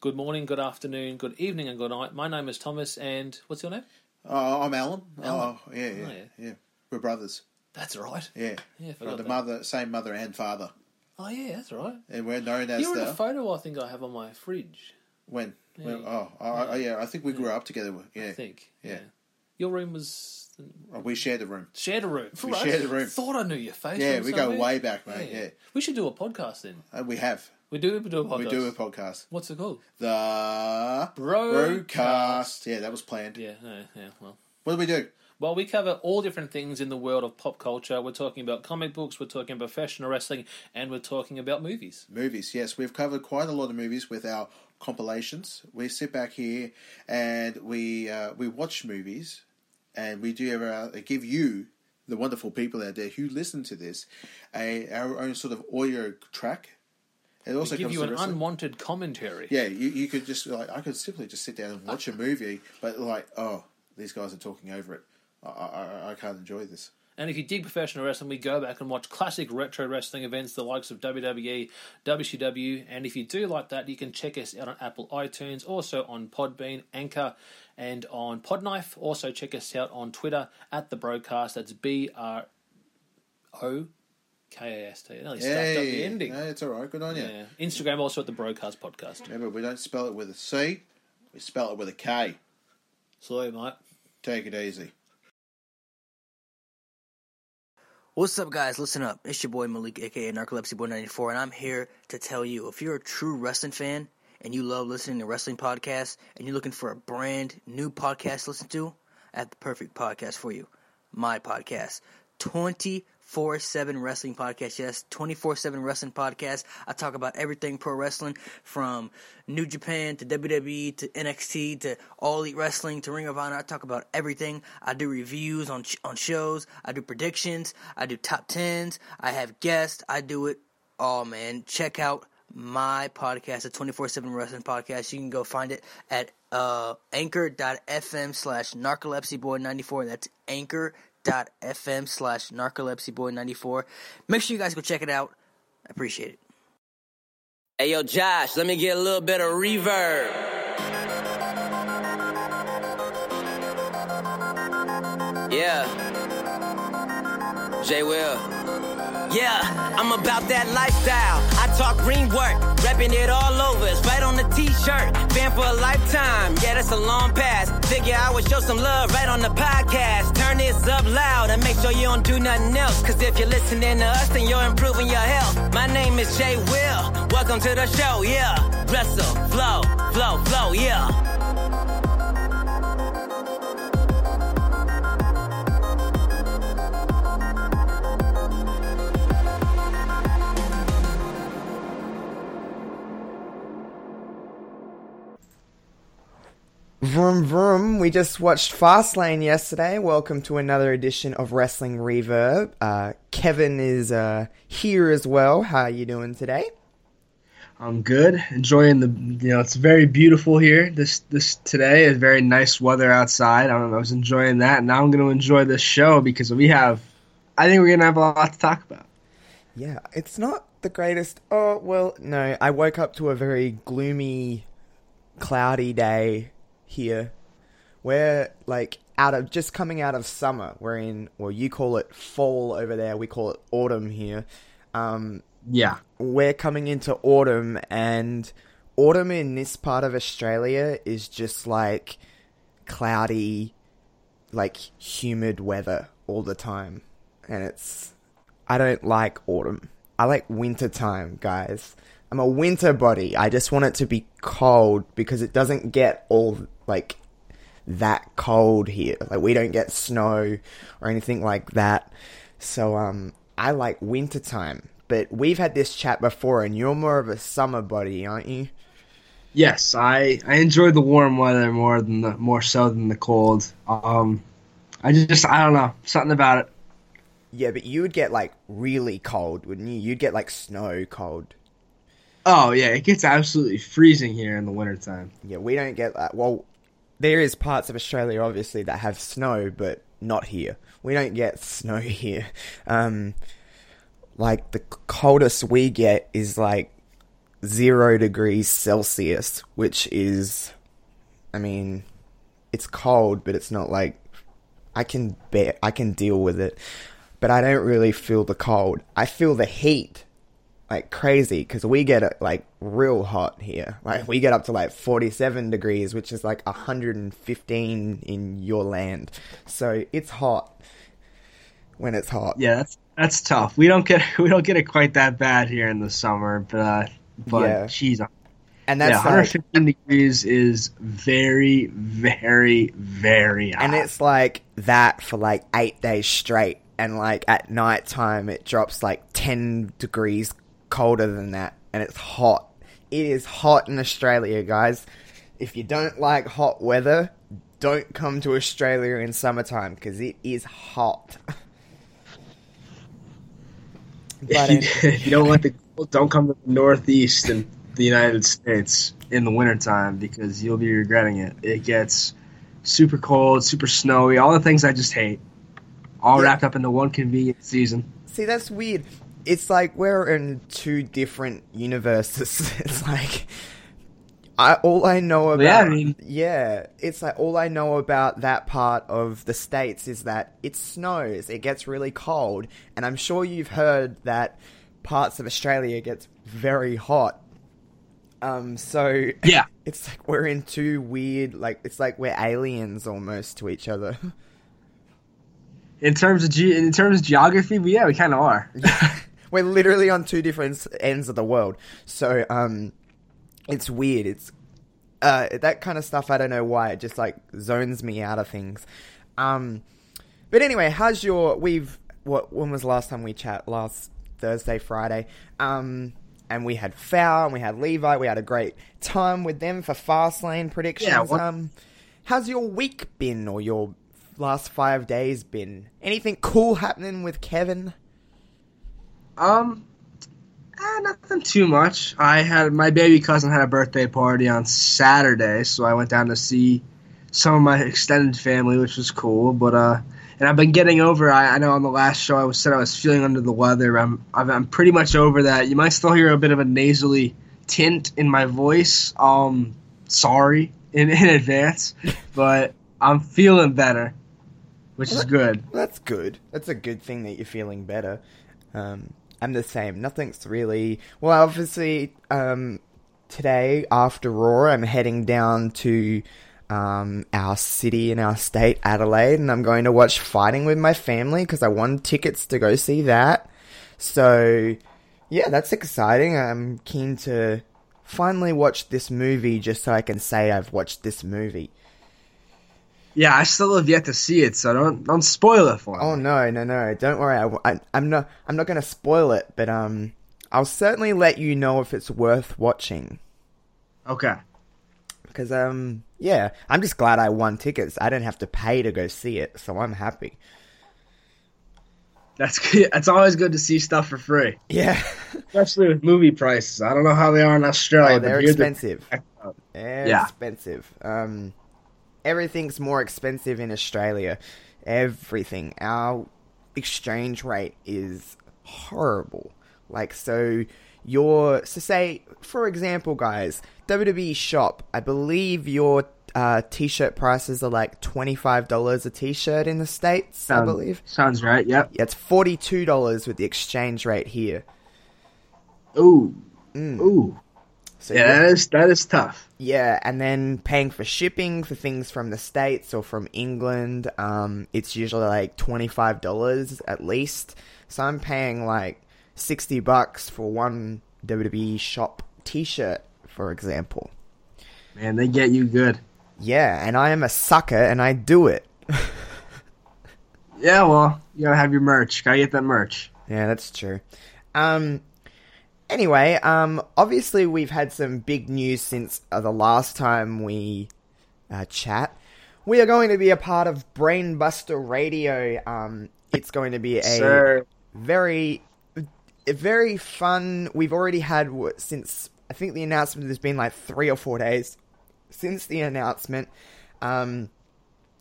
good morning, good afternoon, good evening, and good night. My name is Thomas, and what's your name? Oh, I'm Alan. Alan. Oh, yeah, yeah, Oh, yeah, yeah. We're brothers. That's right. Yeah, Yeah, I the that. mother, same mother and father, Oh yeah, that's right. and we're known as You're in the a photo I think I have on my fridge. when. when oh, oh, oh, yeah. I think we grew up together. Yeah, I think. yeah. Your room was Oh, we shared the room. shared a room. We Right. shared a room. Thought I knew your face. Yeah, we go way back, mate. Yeah, We should do a podcast then. Uh, we have. We do. We do a podcast. We do a podcast. What's it called? The Broadcast. Broadcast. Yeah, that was planned. Yeah. No, yeah. Well. What do we do? Well, we cover all different things in the world of pop culture. We're talking about comic books, we're talking about professional wrestling, and we're talking about movies. Movies. Yes, we've covered quite a lot of movies with our compilations. We sit back here and we uh, we watch movies, and we do our, uh, give you the wonderful people out there who listen to this a our own sort of audio track. It also give you an unwanted commentary. Yeah, you, you could just like I could simply just sit down and watch a movie, but like oh these guys are talking over it. I, I, I can't enjoy this. And if you dig professional wrestling, we go back and watch classic retro wrestling events, the likes of WWE, WCW. And if you do like that, you can check us out on Apple iTunes, also on Podbean, Anchor, and on Podknife. Also, check us out on Twitter at the Broadcast. That's B R O K A S T. Oh, I nearly stuffed up the ending. no, it's all right. Good on you. Yeah. Instagram also at the Broadcast Podcast. Remember, we don't spell it with a C; we spell it with a K. Sorry, mate. Take it easy. What's up, guys? Listen up. It's your boy Malik, aka Narcolepsy Boy 94, and I'm here to tell you if you're a true wrestling fan and you love listening to wrestling podcasts and you're looking for a brand new podcast to listen to, I have the perfect podcast for you. My podcast. 24 7 wrestling podcast. Yes, 24 7 wrestling podcast. I talk about everything pro wrestling from New Japan to WWE to NXT to All Elite Wrestling to Ring of Honor. I talk about everything. I do reviews on on shows. I do predictions. I do top tens. I have guests. I do it all, man. Check out my podcast, the 24-7 Wrestling Podcast. You can go find it at uh, anchor.fm slash narcolepsyboy94. That's anchor.fm slash narcolepsyboy94. Make sure you guys go check it out. I appreciate it. Hey yo, Josh, let me get a little bit of reverb. Yeah. J Will. Yeah, I'm about that lifestyle. I talk green work, repping it all over. It's right on the t-shirt. Fan for a lifetime. Yeah, that's a long pass. Figure I would show some love right on the podcast. Turn this up loud and make sure you don't do nothing else. Cause if you're listening to us, then you're improving your health. My name is Jay Will. Welcome to the show, yeah. Wrestle, flow, flow, flow, yeah. Vroom vroom. We just watched Fastlane yesterday. Welcome to another edition of Wrestling Reverb. Uh, Kevin is uh, here as well. How are you doing today? I'm good. Enjoying the you know it's very beautiful here this this today. It's very nice weather outside. I, don't know, I was enjoying that. Now I'm going to enjoy this show because we have. I think we're going to have a lot to talk about. Yeah, it's not the greatest. Oh, well, no. I woke up to a very gloomy, cloudy day here. We're like out of just coming out of summer. We're in, well, you call it fall over there. We call it autumn here. Um, Yeah. we're coming into autumn and autumn in this part of Australia is just like cloudy like humid weather all the time and it's I don't like autumn. I like winter time, guys. I'm a winter body. I just want it to be cold because it doesn't get all like that cold here. Like we don't get snow or anything like that. So um I like winter time. But we've had this chat before and you're more of a summer body, aren't you? Yes, I I enjoy the warm weather more than the more so than the cold. Um, I just I don't know something about it. Yeah, but you would get like really cold, wouldn't you? You'd get like snow cold. Oh yeah, it gets absolutely freezing here in the wintertime. Yeah, we don't get that. Well, there is parts of Australia obviously that have snow, but not here. We don't get snow here. Um, like the coldest we get is like zero degrees Celsius, which is, I mean, it's cold, but it's not like I can bear, I can deal with it, but I don't really feel the cold. I feel the heat like crazy because we get it like real hot here. Like we get up to like 47 degrees, which is like 115 in your land. So it's hot when it's hot. Yeah, that's that's tough. We don't get we don't get it quite that bad here in the summer, but uh, but Yeah. geez, And yeah, that's like, 115 degrees is very, very, very hot. and it's like that for like eight days straight. And like at night time, it drops like 10 degrees colder than that. And it's hot. It is hot in Australia, guys. If you don't like hot weather, don't come to Australia in summertime because it is hot. But, if, you, if you don't like the cold, don't come to the Northeast in the United States in the wintertime because you'll be regretting it. It gets super cold, super snowy, all the things I just hate, all Yeah. wrapped up into one convenient season. See, that's weird. It's like we're in two different universes. It's like I all I know about Yeah, I mean- yeah, it's like all I know about that part of the states is that it snows, it gets really cold, and I'm sure you've heard that parts of Australia gets very hot. Um, so Yeah. it's like we're in two weird, like it's like we're aliens almost to each other. In terms of ge- in terms of geography, we, yeah, we kind of are. We're literally on two different ends of the world. So, um, it's weird. It's uh, that kind of stuff. I don't know why it just like zones me out of things. Um, but anyway, how's your? We've what? When was the last time we chat? Last Thursday, Friday. Um, and we had Foul and we had Levi. We had a great time with them for Fastlane predictions. Yeah, what- um, how's your week been or your last five days been? Anything cool happening with Kevin? Um, eh, nothing too much. I had my baby cousin had a birthday party on Saturday, so I went down to see some of my extended family, which was cool. But uh, and I've been getting over. I, I know on the last show I was said I was feeling under the weather. I'm I'm, I'm pretty much over that. You might still hear a bit of a nasally tint in my voice. Um, sorry in in advance, but I'm feeling better, which is good. That's good. That's a good thing that you're feeling better. Um, I'm the same. Nothing's really well. Obviously, um, today after Raw, I'm heading down to um, our city in our state, Adelaide, and I'm going to watch Fighting with my family because I won tickets to go see that. So, yeah, that's exciting. I'm keen to finally watch this movie just so I can say I've watched this movie. Yeah, I still have yet to see it, so don't don't spoil it for me. Oh no, no, no! Don't worry. I, am not. I'm not going to spoil it, but um, I'll certainly let you know if it's worth watching. Okay. Because um, yeah, I'm just glad I won tickets. I didn't have to pay to go see it, so I'm happy. That's good. It's always good to see stuff for free, Yeah, especially with movie prices. I don't know how they are in Australia, oh, they're expensive. They're, They're Yeah. expensive. Um, everything's more expensive in Australia. Everything. Our exchange rate is horrible. Like so, your so say for example, guys, WWE shop. I believe your uh, t-shirt prices are like twenty five dollars a t-shirt in the states. I believe. sounds right. Yep. Yeah, it's forty two dollars with the exchange rate here. Ooh. Mm. Ooh. So Yeah, that is that is tough. Yeah, and then paying for shipping for things from the States or from England, um, it's usually like $25 at least. So I'm paying like 60 bucks for one WWE shop t shirt, for example. Man, they get you good. Yeah, and I am a sucker and I do it. Yeah, well, you gotta have your merch. Gotta get that merch. Yeah, that's true. Um, anyway, um, obviously we've had some big news since uh, the last time we uh, chat. We are going to be a part of BrainBusta Radio. Um, it's going to be a Sir. very, a very fun. We've already had since I think the announcement has been like three or four days since the announcement. Um,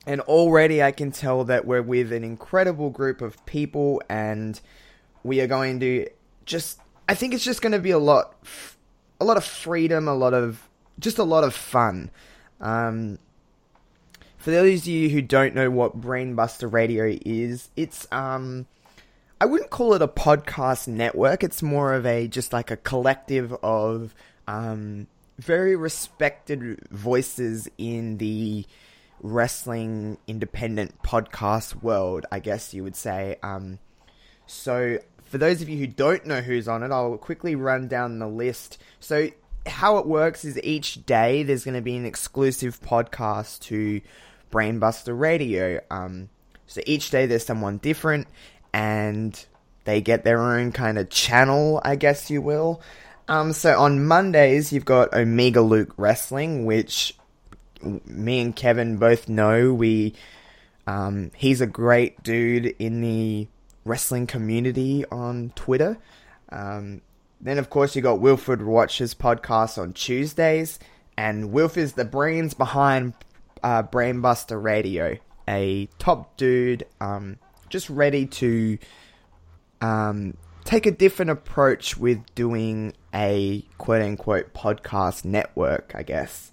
and already I can tell that we're with an incredible group of people, and we are going to just. I think it's just going to be a lot a lot of freedom, a lot of just a lot of fun. Um, for those of you who don't know what BrainBusta Radio is, it's um, I wouldn't call it a podcast network. It's more of a just like a collective of um, very respected voices in the wrestling independent podcast world, I guess you would say. Um, so, for those of you who don't know who's on it, I'll quickly run down the list. So, how it works is each day there's going to be an exclusive podcast to BrainBusta Radio. Um, so each day there's someone different, and they get their own kind of channel, I guess you will. Um, so on Mondays you've got Omega Luke Wrestling, which me and Kevin both know. We um, he's a great dude in the wrestling community on Twitter. Um, then, of course, you got Wilfred Watches podcast on Tuesdays, and Wilf is the brains behind uh, BrainBusta Radio, a top dude, um, just ready to um, take a different approach with doing a quote unquote podcast network, I guess.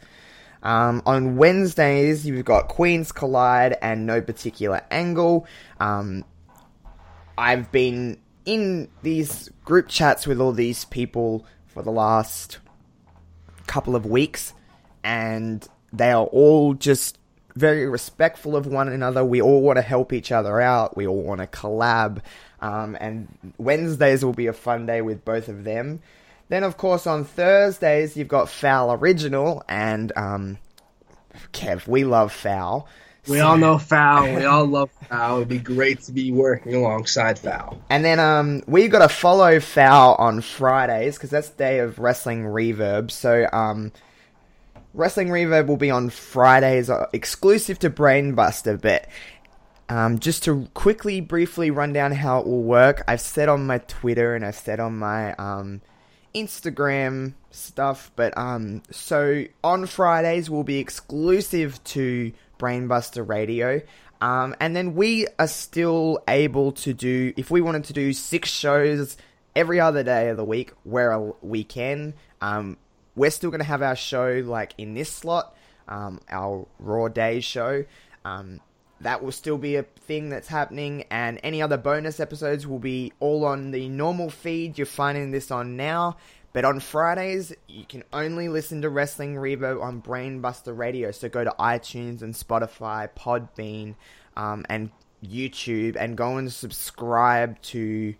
Um, on Wednesdays, you've got Queens Collide and No Particular Angle. Um, I've been in these group chats with all these people for the last couple of weeks, and they are all just very respectful of one another. We all want to help each other out. We all want to collab. Um, and Wednesdays will be a fun day with both of them. Then, of course, on Thursdays, you've got Foul Original, and um, Kev, we love Foul. We all know Foul. We all love Foul. It'd be great to be working alongside Foul. And then um, we got to follow Foul on Fridays because that's the day of Wrestling Reverb. So um, Wrestling Reverb will be on Fridays, uh, exclusive to BrainBusta. But um, just to quickly, briefly run down how it will work, I've said on my Twitter and I've said on my um, Instagram stuff. But um, so on Fridays will be exclusive to BrainBusta Radio. Um, and then we are still able to do, if we wanted to do six shows every other day of the week where we can, um, we're still going to have our show like in this slot, um, our Raw Day show. Um, that will still be a thing that's happening, and any other bonus episodes will be all on the normal feed you're finding this on now. But on Fridays, you can only listen to Wrestling Reverb on BrainBusta Radio. So go to iTunes and Spotify, Podbean, um, and YouTube, and go and subscribe to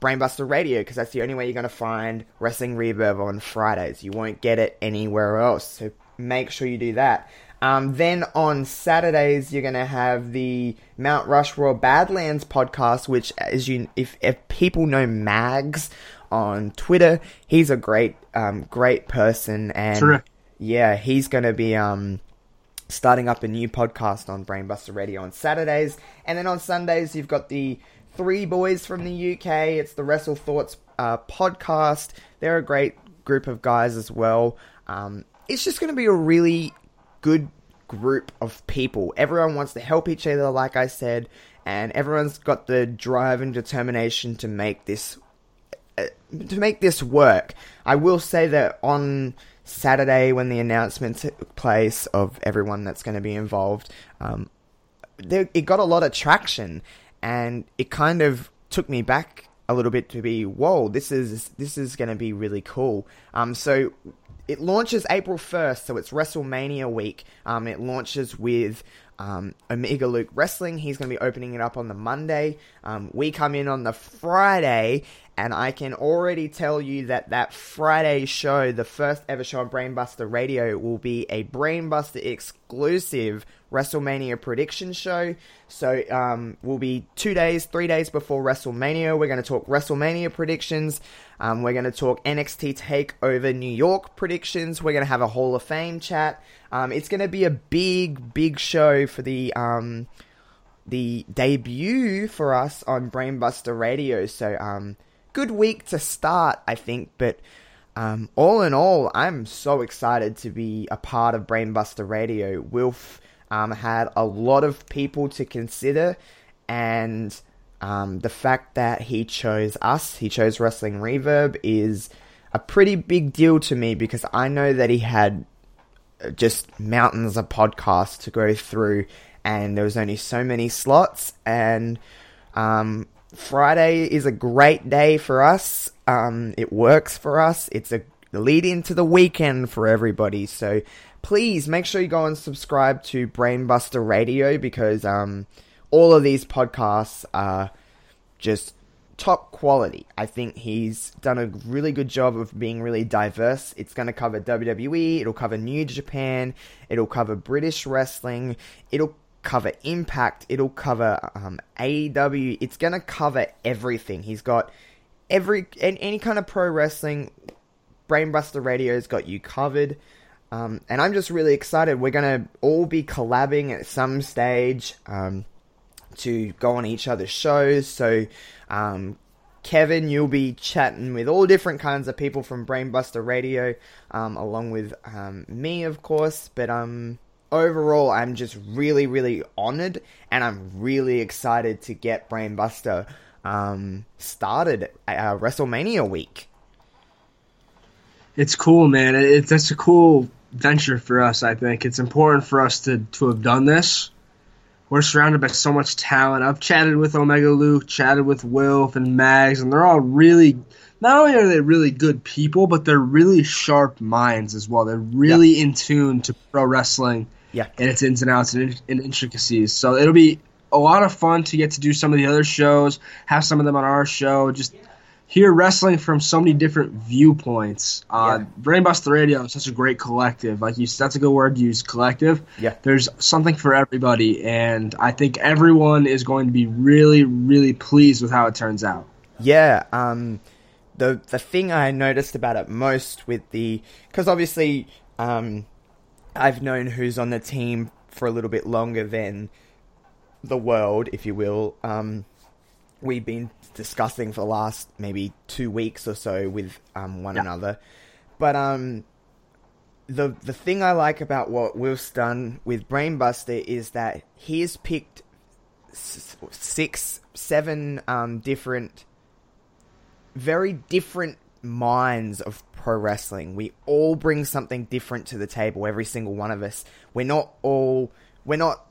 BrainBusta Radio because that's the only way you're going to find Wrestling Reverb on Fridays. You won't get it anywhere else. So make sure you do that. Um, then on Saturdays, you're going to have the Mount Rushmore Badlands podcast, which, as you, if, if people know Mags on Twitter, he's a great, um, great person, and True. yeah, he's going to be um, starting up a new podcast on BrainBusta Radio on Saturdays, and then on Sundays, you've got the three boys from the UK. It's the Wrestle Thoughts uh, podcast. They're a great group of guys as well. Um, it's just going to be a really good group of people. Everyone wants to help each other, like I said, and everyone's got the drive and determination to make this to make this work. I will say that on Saturday, when the announcement took place of everyone that's going to be involved, um, there, it got a lot of traction, and it kind of took me back a little bit to be, whoa, this is this is going to be really cool. Um, so it launches April 1st, so it's WrestleMania week. Um, it launches with um, Omega Luke Wrestling. He's going to be opening it up on the Monday. Um, we come in on the Friday, and I can already tell you that that Friday show, the first ever show on BrainBusta Radio, will be a BrainBusta exclusive WrestleMania prediction show. So, um, we'll be two days, three days before WrestleMania. We're going to talk WrestleMania predictions. Um, we're going to talk NXT Takeover New York predictions. We're going to have a Hall of Fame chat. Um, it's going to be a big, big show for the um, the debut for us on BrainBusta Radio. So, um, good week to start, I think. But um, all in all, I'm so excited to be a part of BrainBusta Radio. Wilf um, had a lot of people to consider, and um, the fact that he chose us, he chose Wrestling Reverb, is a pretty big deal to me because I know that he had uh, just mountains of podcasts to go through, and there was only so many slots. And um, Friday is a great day for us. Um, it works for us. It's a lead into the weekend for everybody. So please make sure you go and subscribe to BrainBusta Radio because um, all of these podcasts are just top quality. I think he's done a really good job of being really diverse. It's going to cover WWE, it'll cover New Japan, it'll cover British wrestling, it'll cover Impact, it'll cover um, AEW. It's going to cover everything. He's got every and any kind of pro wrestling. BrainBusta Radio's got you covered. Um, and I'm just really excited. We're going to all be collabing at some stage. Um, to go on each other's shows. So, um, Kevin, you'll be chatting with all different kinds of people from BrainBusta Radio, um, along with um, me, of course. But um, overall, I'm just really, really honored, and I'm really excited to get BrainBusta um, started uh, WrestleMania week. It's cool, man. It's that's a cool venture for us. I think it's important for us to to have done this we're surrounded by so much talent. I've chatted with Omega Luke, chatted with Wilf and Mags, and they're all really. Not only are they really good people, but they're really sharp minds as well. They're really in tune to pro wrestling Yeah. and its ins and outs and, and intricacies. So it'll be a lot of fun to get to do some of the other shows, have some of them on our show, just hear wrestling from so many different viewpoints. Uh, Yeah. BrainBusta Radio is such a great collective. Like you, that's a good word to use, collective. Yeah. There's something for everybody, and I think everyone is going to be really, really pleased with how it turns out. Yeah, um, the the thing I noticed about it most with the because obviously um, I've known who's on the team for a little bit longer than the world, if you will. Um, we've been discussing for the last maybe two weeks or so with um, one Yeah. another, but um, the the thing I like about what Will's done with BrainBusta is that he's picked six, seven um, different, very different minds of pro wrestling. We all bring something different to the table. Every single one of us. We're not all. We're not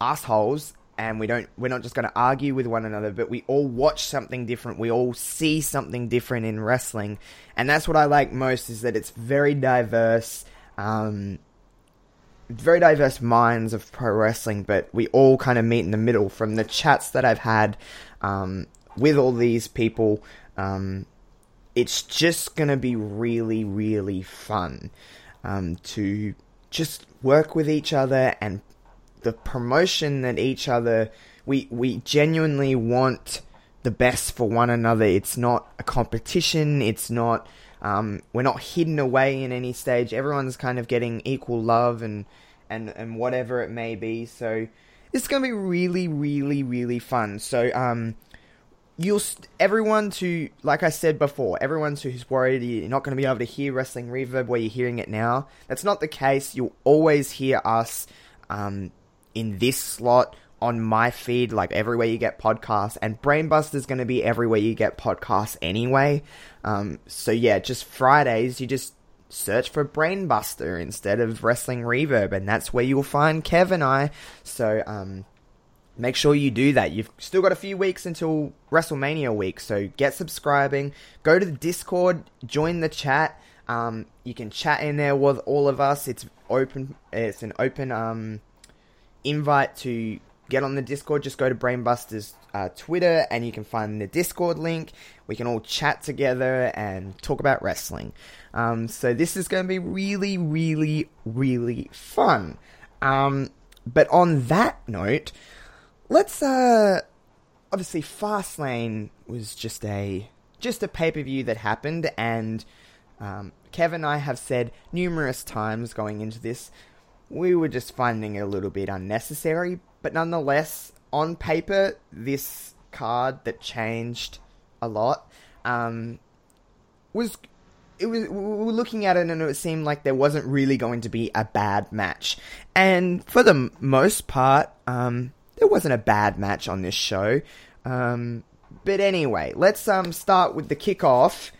assholes and we don't we're not just going to argue with one another but we all watch something different. We all see something different in wrestling. And that's what i like most is that it's very diverse um very diverse minds of pro wrestling but we all kind of meet in the middle. From the chats that i've had um with all these people um it's just going to be really really fun um to just work with each other and the promotion that each other we we genuinely want the best for one another. It's not a competition. It's not um, we're not hidden away in any stage. Everyone's kind of getting equal love and and and whatever it may be. So it's gonna be really really really fun. So um, you'll st- everyone to like I said before, everyone who's worried you're not going to be able to hear wrestling reverb where you're hearing it now. That's not the case. You'll always hear us um, in this slot on my feed, like everywhere you get podcasts, and BrainBusta is going to be everywhere you get podcasts anyway. Um, so yeah, just Fridays you just search for BrainBusta instead of Wrestling Reverb, and that's where you'll find Kev and I. So um, make sure you do that. You've still got a few weeks until WrestleMania week, so get subscribing. Go to the Discord, join the chat. Um, you can chat in there with all of us. It's open. It's an open um, invite to get on the Discord. Just go to BrainBusta's uh, Twitter, and you can find the Discord link. We can all chat together and talk about wrestling. Um, so this is going to be really, really, really fun. Um, but on that note, let's uh obviously Fastlane was just a just a pay per view that happened, and um, Kev and I have said numerous times going into this, we were just finding it a little bit unnecessary, but nonetheless, on paper, this card that changed a lot um, was. It was, we were looking at it and it seemed like there wasn't really going to be a bad match. And for the most part, um, there wasn't a bad match on this show. Um, but anyway, let's um, start with the kickoff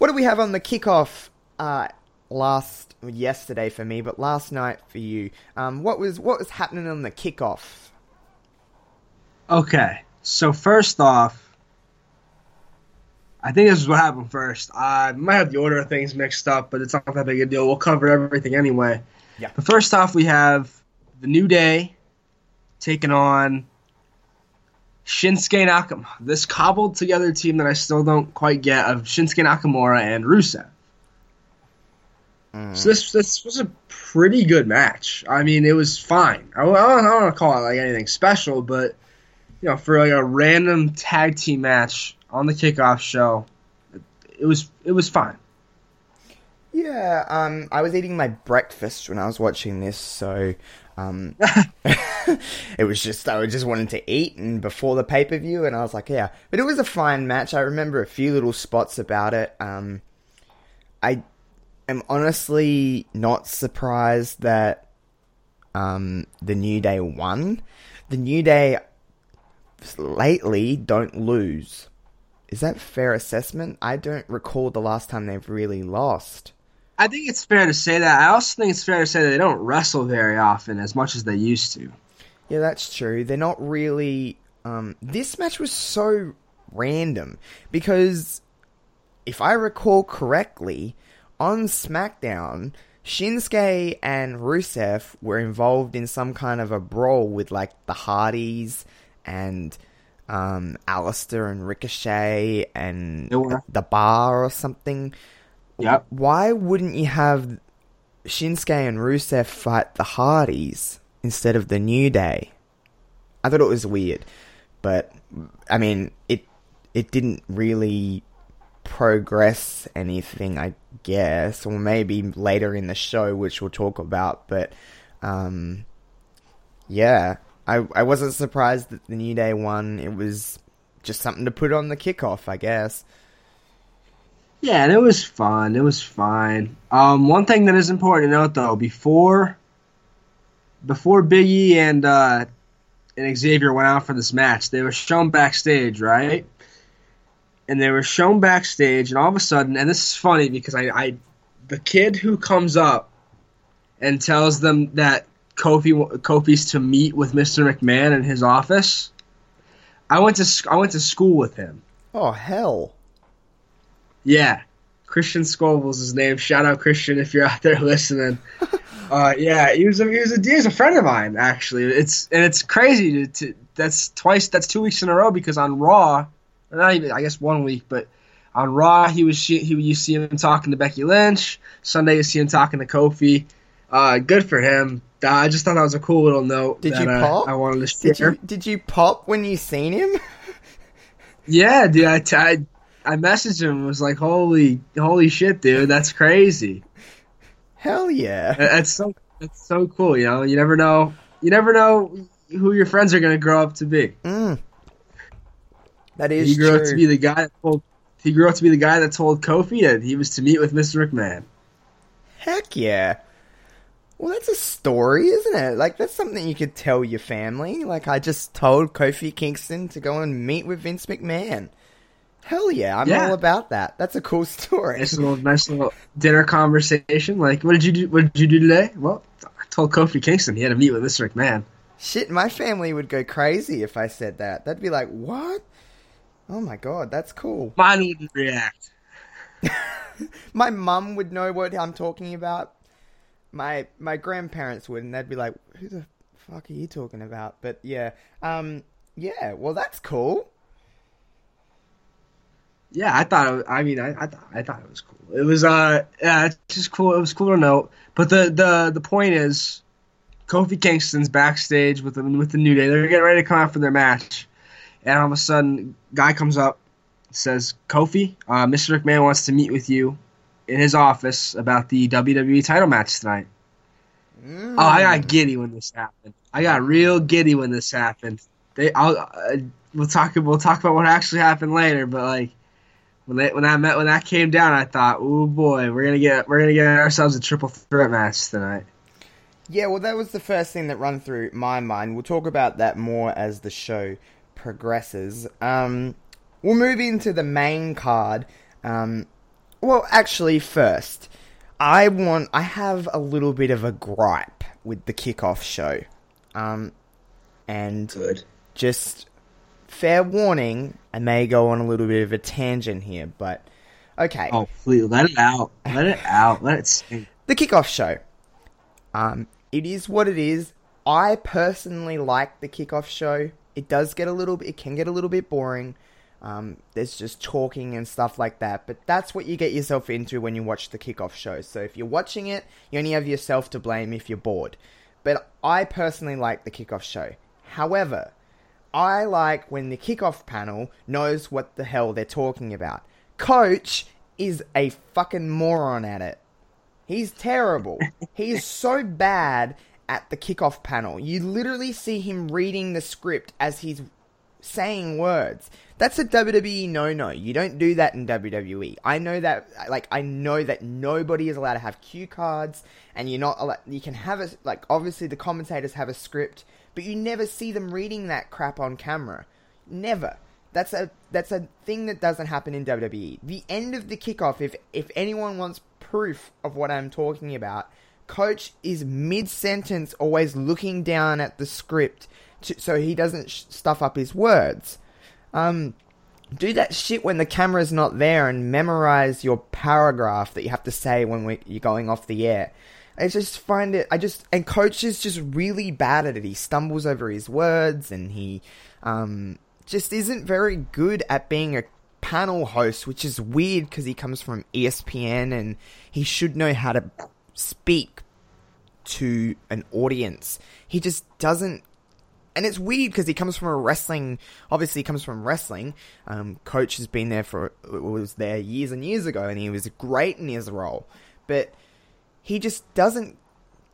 what do we have on the kickoff? Uh, last yesterday for me, but last night for you. Um, what was what was happening on the kickoff? Okay, so first off, I think this is what happened first. I might have the order of things mixed up, but it's not that big a deal. We'll cover everything anyway. Yeah. But first off, we have the New Day taking on Shinsuke Nakamura. This cobbled together team that I still don't quite get of Shinsuke Nakamura and Rusev. So this this was a pretty good match. I mean, it was fine. I, I don't, I don't want to call it like anything special, but you know, for like a random tag team match on the kickoff show, it, it was it was fine. Yeah, um, I was eating my breakfast when I was watching this, so um, it was just I was just wanted to eat, and before the pay per view, and I was like, yeah, but it was a fine match. I remember a few little spots about it. Um, I am honestly not surprised that um, the New Day won. The New Day lately don't lose. Is that fair assessment? I don't recall the last time they've really lost. I think it's fair to say that. I also think it's fair to say that they don't wrestle very often as much as they used to. Yeah, that's true. They're not really. Um, this match was so random because, if I recall correctly, on SmackDown, Shinsuke and Rusev were involved in some kind of a brawl with like the Hardys and um, Aleister and Ricochet and were. the Bar or something. Yep. Why wouldn't you have Shinsuke and Rusev fight the Hardys instead of the New Day? I thought it was weird, but I mean, it it didn't really progress anything, I guess, or maybe later in the show, which we'll talk about. But um, yeah, I I wasn't surprised that the New Day won. It was just something to put on the kickoff, I guess. Yeah, and it was fun. It was fine. Um, one thing that is important to note though, before before Biggie and uh, and Xavier went out for this match, they were shown backstage, right? And they were shown backstage, and all of a sudden, and this is funny because I, I the kid who comes up and tells them that Kofi Kofi's to meet with Mr. McMahon in his office. I went to I went to school with him. Oh hell! Yeah, Christian Scoville's his name. Shout out Christian if you're out there listening. uh, yeah, he was a, he was a he was a friend of mine actually. It's and it's crazy to, to that's twice that's two weeks in a row because on Raw, not even I guess one week, but on Raw he was he you see him talking to Becky Lynch. Sunday you see him talking to Kofi. Uh, good for him. Uh, I just thought that was a cool little note. Did that, you uh, pop? I wanted to Did share. you did you pop when you seen him? Yeah, dude. I, t- I, I messaged him. and Was like, holy, holy shit, dude. That's crazy. Hell yeah! That's so that's so cool. You know, you never know. You never know who your friends are gonna grow up to be. Mm. That is He grew true. up to be the guy that told. He grew up to be the guy that told Kofi that he was to meet with Mr. McMahon. Heck yeah! Well, that's a story, isn't it? Like that's something you could tell your family. Like I just told Kofi Kingston to go and meet with Vince McMahon. Hell yeah! I'm Yeah. all about that. That's a cool story. Nice little, nice little dinner conversation. Like, what did you do? What did you do today? Well, I told Kofi Kingston he had to meet with Mr. McMahon. Shit, my family would go crazy if I said that. They'd be like, "What? Oh my god, that's cool." Mine wouldn't react. My mum would know what I'm talking about. My my grandparents would, and they'd be like, "Who the fuck are you talking about?" But yeah, um, yeah. Well, that's cool. Yeah, I thought. It was, I mean, I, I thought I thought it was cool. It was uh, yeah, it's just cool. It was cool to know. But the the the point is, Kofi Kingston's backstage with the with the New Day. They're getting ready to come out for their match, and all of a sudden, guy comes up, says, "Kofi, uh, Mr. McMahon wants to meet with you in his office about the WWE title match tonight." Oh, I got giddy when this happened. I got real giddy when this happened. They, I'll, uh, we'll talk. We'll talk about what actually happened later. But like when they, when I met when that came down, I thought, oh boy, we're gonna get we're gonna get ourselves a triple threat match tonight. Yeah, well, that was the first thing that run through my mind. We'll talk about that more as the show progresses. Um, we'll move into the main card. Um, Well, actually, first, I want. I have a little bit of a gripe with the kickoff show, um, and Good. just fair warning. I may go on a little bit of a tangent here, but okay. Oh, please let it out. Let it out. Let it sink. the kickoff show. Um, it is what it is. I personally like the kickoff show. It does get a little bit, it can get a little bit boring. Um, there's just talking and stuff like that, but that's what you get yourself into when you watch the kickoff show. So if you're watching it, you only have yourself to blame if you're bored. But I personally like the kickoff show. However, I like when the kickoff panel knows what the hell they're talking about. Coach is a fucking moron at it. He's terrible. he is so bad at the kickoff panel. You literally see him reading the script as he's saying words. That's a WWE no no. You don't do that in WWE. I know that like I know that nobody is allowed to have cue cards and you're not allowed you can have a like obviously the commentators have a script, but you never see them reading that crap on camera. Never. That's a that's a thing that doesn't happen in WWE. The end of the kickoff if if anyone wants proof of what I'm talking about, coach is mid sentence always looking down at the script to, so he doesn't sh- stuff up his words. Um, do that shit when the camera's not there and memorize your paragraph that you have to say when we, you're going off the air. I just find it. I just and coach is just really bad at it. He stumbles over his words and he um, just isn't very good at being a panel host, which is weird because he comes from ESPN and he should know how to speak to an audience. He just doesn't. And it's weird because he comes from a wrestling. Obviously, he comes from wrestling. Um, Coach has been there for was there years and years ago, and he was great in his role. But he just doesn't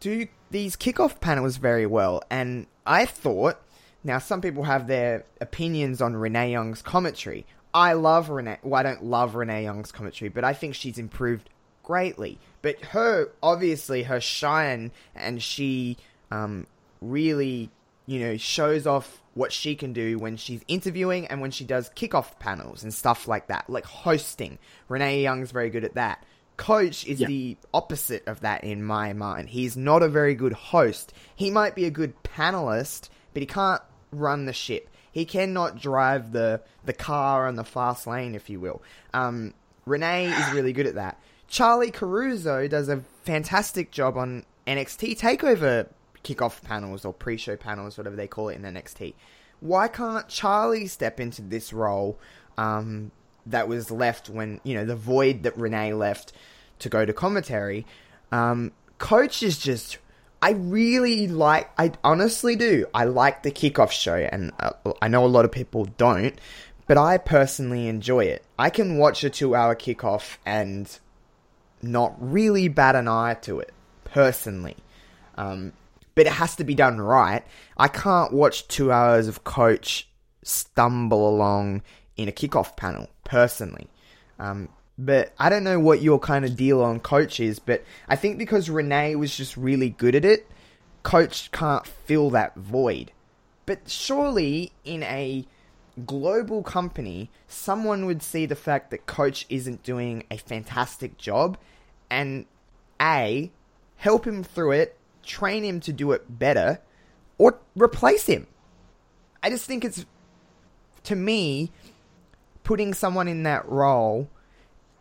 do these kickoff panels very well. And I thought, now some people have their opinions on Renee Young's commentary. I love Renee. Well, I don't love Renee Young's commentary, but I think she's improved greatly. But her, obviously, her shine and she um, really, you know, shows off what she can do when she's interviewing and when she does kickoff panels and stuff like that, like hosting. Renee Young's very good at that. Coach is Yeah. the opposite of that in my mind. He's not a very good host. He might be a good panelist, but he can't run the ship. He cannot drive the the car on the fast lane, if you will. Um, Renee is really good at that. Charlie Caruso does a fantastic job on NXT Takeover kickoff panels or pre-show panels, whatever they call it in NXT. Why can't Charlie step into this role um, that was left when you know the void that Renee left to go to commentary? Um, Coach is just. I really like. I honestly do. I like the kickoff show, and uh, I know a lot of people don't, but I personally enjoy it. I can watch a two-hour kickoff and not really bat an eye to it personally. Um, but it has to be done right. I can't watch two hours of coach stumble along in a kickoff panel personally. Um, but I don't know what your kind of deal on coach is, but I think because Renee was just really good at it, coach can't fill that void. But surely in a global company, someone would see the fact that coach isn't doing a fantastic job and A, help him through it, train him to do it better, or replace him. I just think it's, to me, putting someone in that role.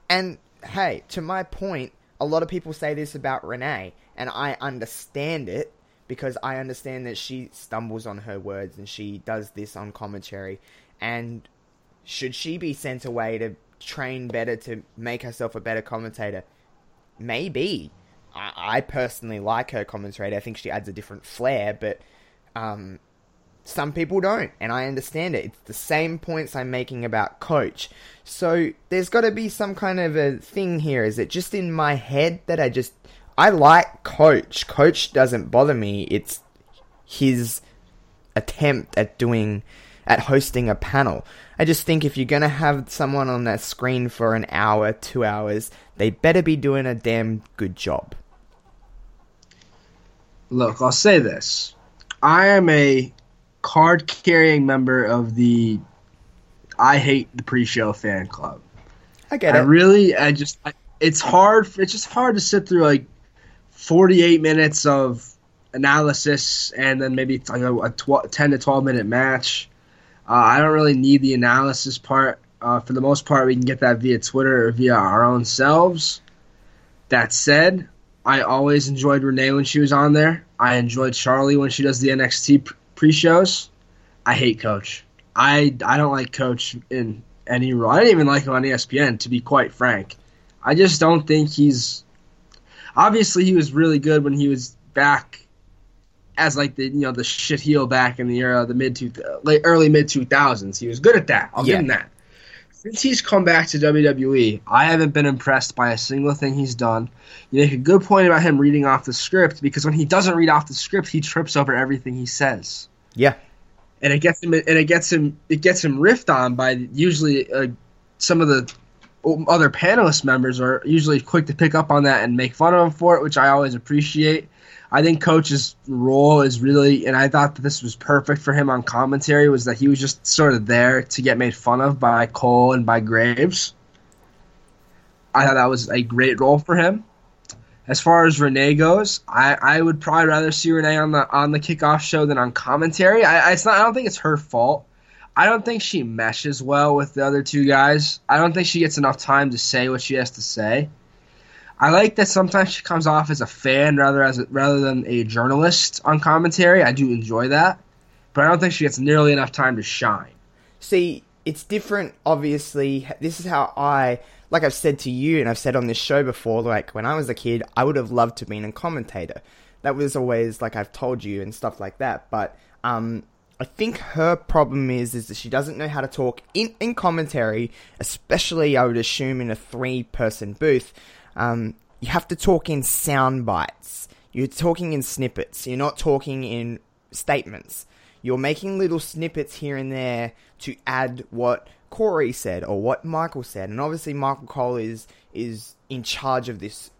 And hey, to my point, a lot of people say this about Renee, and I understand it because I understand that she stumbles on her words and she does this on commentary. And should she be sent away to train better to make herself a better commentator? Maybe. I, I personally like her commentary. I think she adds a different flair, but um, some people don't, and I understand it. It's the same points I'm making about Coach. So there's got to be some kind of a thing here. Is it just in my head that I just I like Coach. Coach doesn't bother me. It's his attempt at doing at hosting a panel. I just think if you're gonna have someone on that screen for an hour, two hours, they better be doing a damn good job. Look, I'll say this. I am a card carrying member of the I Hate the Pre Show fan club. I get it. I it. really, I just, I, it's hard. It's just hard to sit through like 48 minutes of analysis and then maybe like a, a tw- 10 to 12 minute match. Uh, I don't really need the analysis part. Uh, for the most part, we can get that via Twitter or via our own selves. That said, I always enjoyed Renee when she was on there. I enjoyed Charlie when she does the NXT pre shows. I hate Coach. I I don't like Coach in any role. I didn't even like him on ESPN, to be quite frank. I just don't think he's. Obviously, he was really good when he was back as like the you know the shit heel back in the era the mid two late early mid two thousands. He was good at that. I'll Yeah. give him that. Since he's come back to WWE, I haven't been impressed by a single thing he's done. You make a good point about him reading off the script because when he doesn't read off the script, he trips over everything he says Yeah. and it gets him and it gets him it gets him riffed on by usually uh, some of the other panelist members are usually quick to pick up on that and make fun of him for it, which I always appreciate. I think coach's role is really, and I thought that this was perfect for him on commentary, was that he was just sort of there to get made fun of by Cole and by Graves. I thought that was a great role for him. As far as Renee goes, I, I would probably rather see Renee on the on the kickoff show than on commentary. I, I it's not I don't think it's her fault. I don't think she meshes well with the other two guys. I don't think she gets enough time to say what she has to say. I like that sometimes she comes off as a fan rather as a, rather than a journalist on commentary. I do enjoy that, but I don't think she gets nearly enough time to shine. See, it's different, obviously. This is how I, like I've said to you and I've said on this show before, like when I was a kid, I would have loved to been a commentator. That was always, like I've told you and stuff like that. But um, I think her problem is, is that she doesn't know how to talk in, in commentary, especially, I would assume, in a three person booth. Um, you have to talk in sound bites. You're talking in snippets. You're not talking in statements. You're making little snippets here and there to add what Corey said or what Michael said. And obviously, Michael Cole is is in charge of this.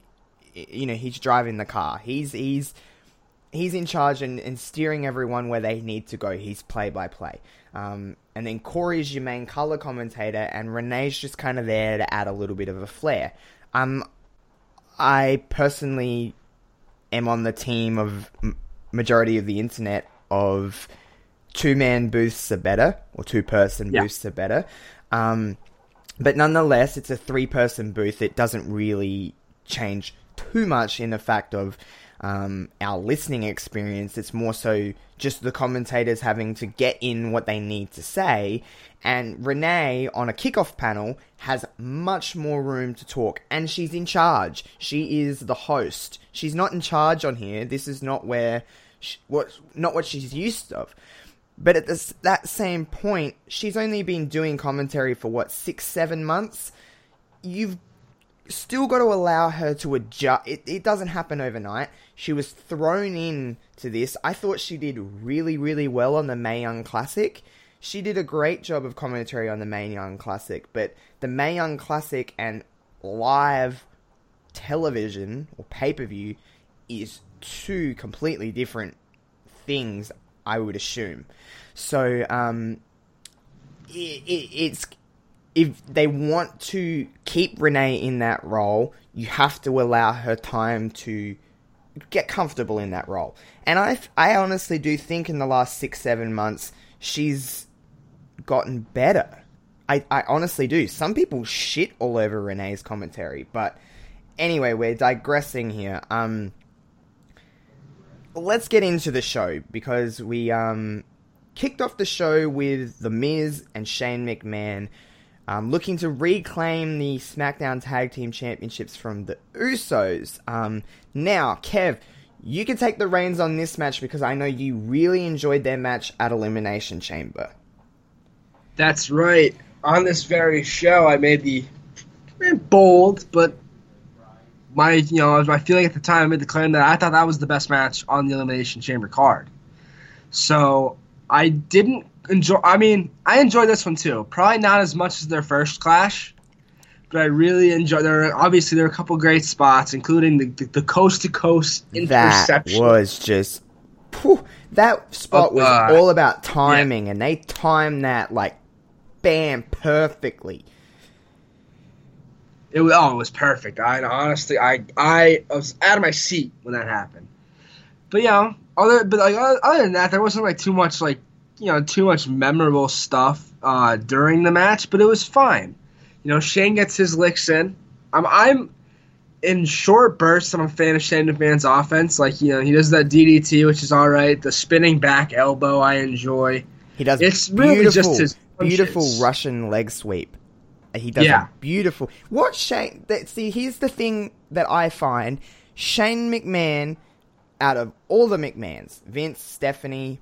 You know, he's driving the car. He's he's he's in charge and, and steering everyone where they need to go. He's play by play. Um, and then Corey's your main color commentator, and Renee's just kind of there to add a little bit of a flair. Um, I personally am on the team of majority of the internet of two man booths are better or two person Yeah. booths are better. Um, but nonetheless, it's a three person booth. It doesn't really change too much in the fact of um, our listening experience. It's more so just the commentators having to get in what they need to say. And Renee on a kickoff panel has much more room to talk, and she's in charge. She is the host. She's not in charge on here. This is not where, she, what, not what she's used of. But at this, that same point, she's only been doing commentary for what six, seven months. You've still got to allow her to adjust. It, it doesn't happen overnight. She was thrown in to this. I thought she did really, really well on the Mae Young Classic. She did a great job of commentary on the Mae Young Classic, but the Mae Young Classic and live television or pay per view is two completely different things, I would assume. So, um, it, it, it's if they want to keep Renee in that role, you have to allow her time to get comfortable in that role. And I, I honestly do think in the last six, seven months, she's gotten better. I, I honestly do. Some people shit all over Renee's commentary, but anyway, we're digressing here. Um, let's get into the show because we um kicked off the show with The Miz and Shane McMahon um, looking to reclaim the SmackDown Tag Team Championships from the Usos. Um, now, Kev, you can take the reins on this match because I know you really enjoyed their match at Elimination Chamber. That's right. On this very show, I made the eh, bold, but my you know my feeling at the time I made the claim that I thought that was the best match on the Elimination Chamber card. So I didn't enjoy. I mean, I enjoyed this one too. Probably not as much as their first clash, but I really enjoyed. There are, obviously there are a couple great spots, including the the coast to coast That was just. Whew, that spot was Uh, all about timing, and they timed that like bam perfectly. It was oh, it was perfect. I honestly, I I was out of my seat when that happened. But you know, other but like other other than that, there wasn't like too much like you know too much memorable stuff uh, during the match. But it was fine. You know, Shane gets his licks in. I'm I'm in short bursts. I'm a fan of Shane McMahon's offense. Like you know, he does that DDT, which is all right. The spinning back elbow, I enjoy. He does It's really beautiful, just his punches. beautiful Russian leg sweep. He does Yeah. a beautiful. What Shane? That, see, here's the thing that I find: Shane McMahon, out of all the McMahons, Vince, Stephanie,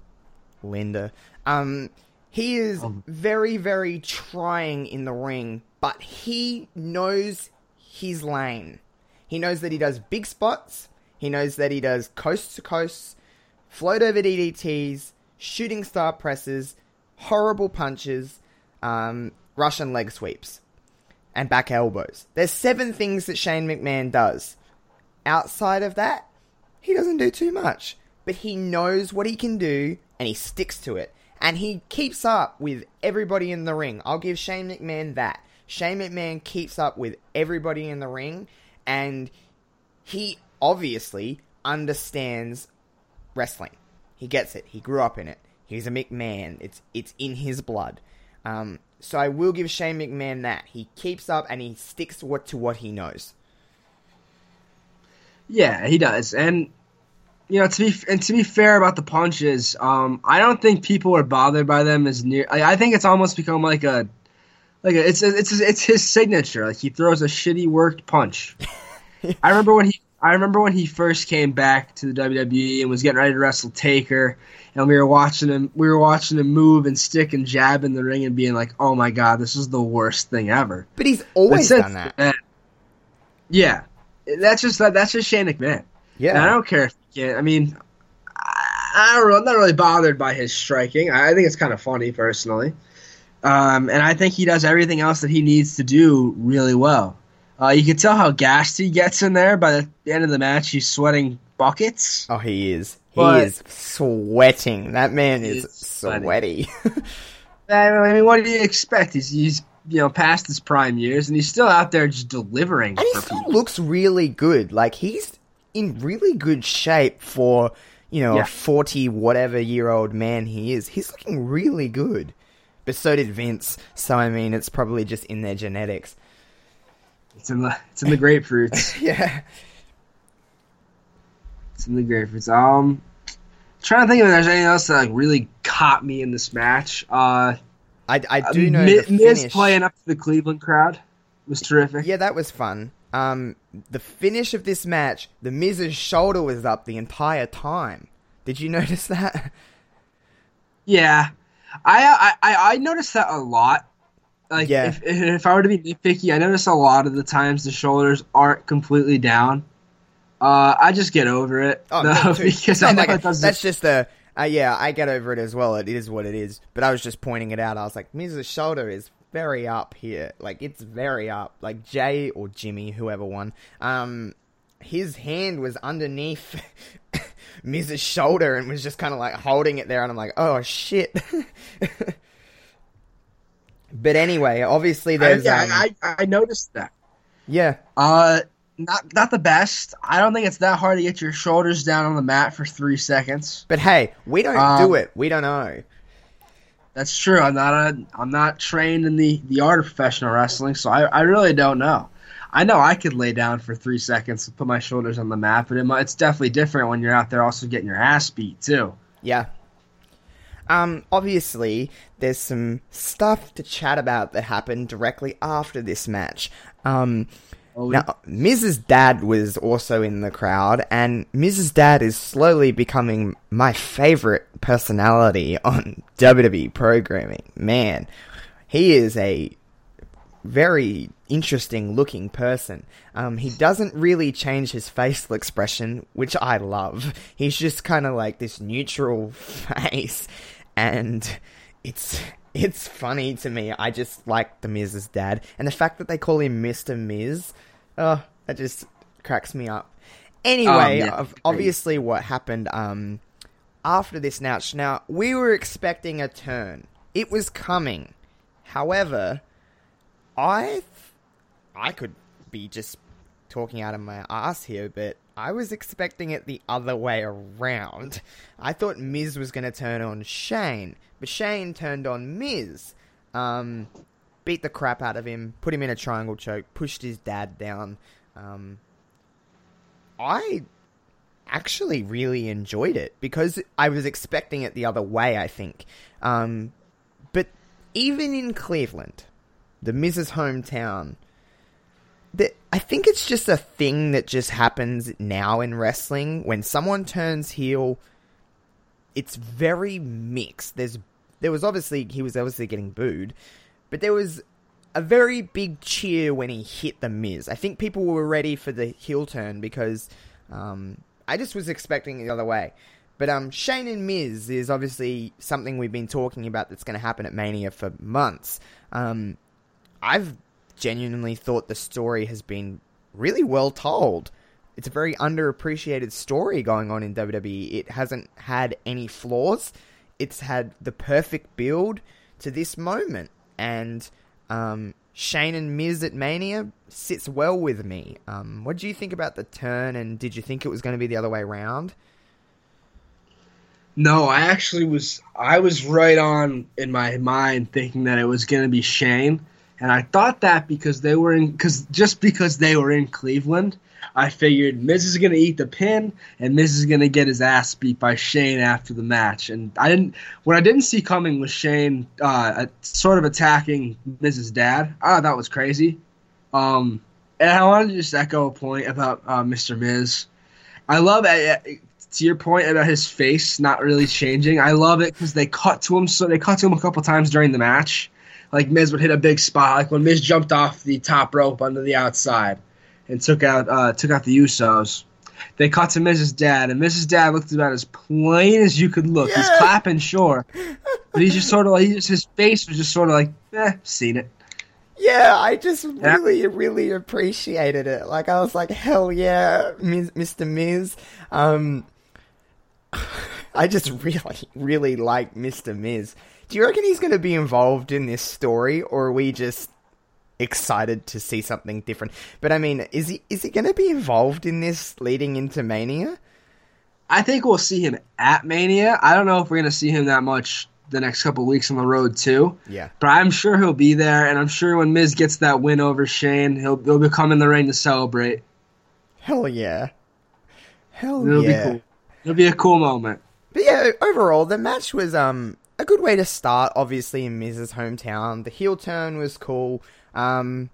Linda, um, he is very, very trying in the ring, but he knows his lane. He knows that he does big spots. He knows that he does coast to coast, float over DDTs, shooting star presses, horrible punches, um, Russian leg sweeps, and back elbows. There's seven things that Shane McMahon does. Outside of that, he doesn't do too much. But he knows what he can do, and he sticks to it. And he keeps up with everybody in the ring. I'll give Shane McMahon that. Shane McMahon keeps up with everybody in the ring, and he obviously understands wrestling. He gets it. He grew up in it. He's a McMahon. It's it's in his blood. Um, so I will give Shane McMahon that. He keeps up and he sticks what to what he knows. Yeah, he does. And you know, to be and to be fair about the punches, um, I don't think people are bothered by them as near. I, I think it's almost become like a, like a, it's it's it's his signature. Like he throws a shitty worked punch. I remember when he. I remember when he first came back to the WWE and was getting ready to wrestle Taker, and we were watching him. We were watching him move and stick and jab in the ring and being like, "Oh my god, this is the worst thing ever." But he's always since done that. then- yeah, that's just that. That's just Shane McMahon. Yeah. And I don't care if can't. I mean, I, I don't know. I'm not really bothered by his striking. I, I think it's kind of funny personally. Um, and I think he does everything else that he needs to do really well. Uh, you can tell how gassed he gets in there. By the end of the match, he's sweating buckets. Oh, he is. He But- is sweating. That man is is sweaty. I mean, what do you expect? He's, he's you know past his prime years, and he's still out there just delivering and he still people. looks really good. Like he's in really good shape for you know Yeah. a forty whatever year old man he is. He's looking really good. But so did Vince. So I mean, it's probably just in their genetics. It's in the it's in the grapefruits. Yeah. It's in the grapefruits. Um, trying to think if there's anything else that like really caught me in this match. Uh, I, I do know Mi- Miz playing up to the Cleveland crowd was terrific. Yeah, that was fun. Um, the finish of this match, the Miz's shoulder was up the entire time. Did you notice that? Yeah, I I, I, noticed that a lot. Like Yeah. if if I were to be nitpicky, I notice a lot of the times the shoulders aren't completely down. Uh, I just get over it Oh, though, because It's I not like a- that's just a. Uh, yeah, I get over it as well. It is what it is. But I was just pointing it out. I was like, Miz's shoulder is very up here. Like it's very up. Like Jay or Jimmy, whoever won. Um, his hand was underneath Miz's shoulder and was just kind of like holding it there. And I'm like, oh shit. but anyway, obviously I, there's yeah, um, I, I I noticed that. yeah. Uh, not not the best. I don't think it's that hard to get your shoulders down on the mat for three seconds. But hey, we don't Um, do it. We don't know. That's true. I'm not a, I'm not trained in the, the art of professional wrestling, so I, I really don't know. I know I could lay down for three seconds and put my shoulders on the mat, but it, it's definitely different when you're out there also getting your ass beat too. Yeah. Um, obviously, there's some stuff to chat about that happened directly after this match. Um, Oh, now, Miz's Dad was also in the crowd, and Miz's Dad is slowly becoming my favorite personality on WWE programming. Man, he is a very interesting looking person. Um, he doesn't really change his facial expression, which I love. He's just kind of like this neutral face, and it's it's funny to me. I just like the Miz's dad, and the fact that they call him Mister Miz, oh, that just cracks me up. Anyway, Um, yeah, obviously, what happened um, after this match? Now we were expecting a turn. It was coming. However, I th- I could be just talking out of my ass here, but I was expecting it the other way around. I thought Miz was going to turn on Shane, but Shane turned on Miz. Um, beat the crap out of him, put him in a triangle choke, pushed his dad down. Um, I actually really enjoyed it because I was expecting it the other way, I think. Um, but even in Cleveland, the Miz's hometown, I think it's just a thing that just happens now in wrestling. When someone turns heel, it's very mixed. There's there was obviously he was obviously getting booed, but there was a very big cheer when he hit the Miz. I think people were ready for the heel turn because um, I just was expecting it the other way. But um, Shane and Miz is obviously something we've been talking about that's going to happen at Mania for months. Um, I've genuinely thought the story has been really well told. It's a very underappreciated story going on in WWE. It hasn't had any flaws. It's had the perfect build to this moment. And um, Shane and Miz at Mania sits well with me. Um, what do you think about the turn, and did you think it was going to be the other way around? No, I actually was. I was right on in my mind thinking that it was going to be Shane, and I thought that because they were in, because just because they were in Cleveland, I figured Miz is to eat the pin, and Miz is to get his ass beat by Shane after the match. And I didn't. What I didn't see coming was Shane uh, sort of attacking Miz's dad. Ah, that was crazy. Um, and I wanted to just echo a point about uh, Mr. Miz. I love uh, to your point about his face not really changing. I love it because they cut to him. So they cut to him a couple times during the match. Like Miz would hit a big spot, like when Miz jumped off the top rope onto the outside and took out uh, took out the Usos. They cut to Miz's dad, and Miz's dad looked about as plain as you could look. Yeah. He's clapping, sure, but he's just sort of like just, his face was just sort of like, eh, seen it. Yeah, I just really, yeah. really appreciated it. Like I was like, hell yeah, Mr. Miz. Um, I just really, really like Mr. Miz. Do you reckon he's going to be involved in this story, or are we just excited to see something different? But I mean, is he is he going to be involved in this leading into Mania? I think we'll see him at Mania. I don't know if we're going to see him that much the next couple weeks on the road too. Yeah, but I'm sure he'll be there, and I'm sure when Miz gets that win over Shane, he'll he'll be coming in the ring to celebrate. Hell yeah! Hell It'll yeah! Be cool. It'll be a cool moment. But yeah, overall, the match was um a good way to start. Obviously, in Miz's hometown, the heel turn was cool. Um,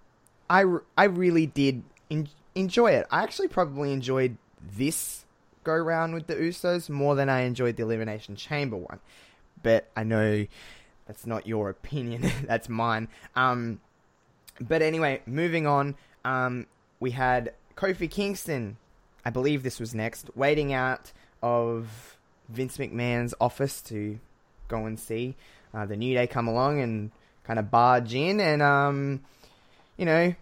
I I really did enjoy it. I actually probably enjoyed this go round with the Usos more than I enjoyed the Elimination Chamber one. But I know that's not your opinion. that's mine. Um, but anyway, moving on. Um, we had Kofi Kingston. I believe this was next, waiting out of Vince McMahon's office to go and see uh, the New Day come along and kind of barge in and, um, you know,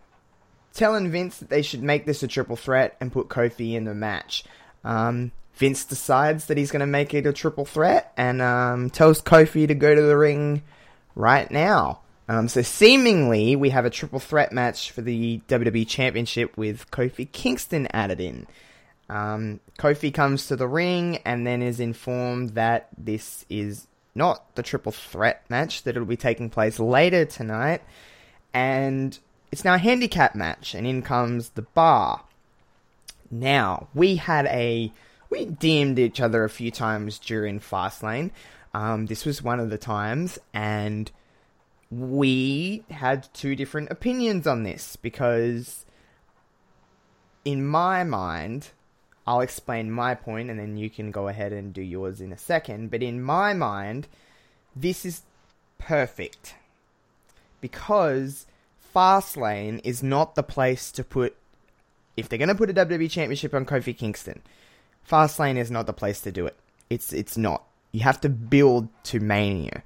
telling Vince that they should make this a triple threat and put Kofi in the match. Um, Vince decides that he's going to make it a triple threat and um, tells Kofi to go to the ring right now. Um, so seemingly we have a triple threat match for the WWE Championship with Kofi Kingston added in. Um, Kofi comes to the ring and then is informed that this is not the triple threat match, that it'll be taking place later tonight. And it's now a handicap match, and in comes the bar. Now, we had a. We DM'd each other a few times during Fastlane. Um, this was one of the times, and we had two different opinions on this because, in my mind, I'll explain my point and then you can go ahead and do yours in a second. But in my mind, this is perfect. Because Fastlane is not the place to put. If they're going to put a WWE Championship on Kofi Kingston, Fastlane is not the place to do it. It's it's not. You have to build to Mania.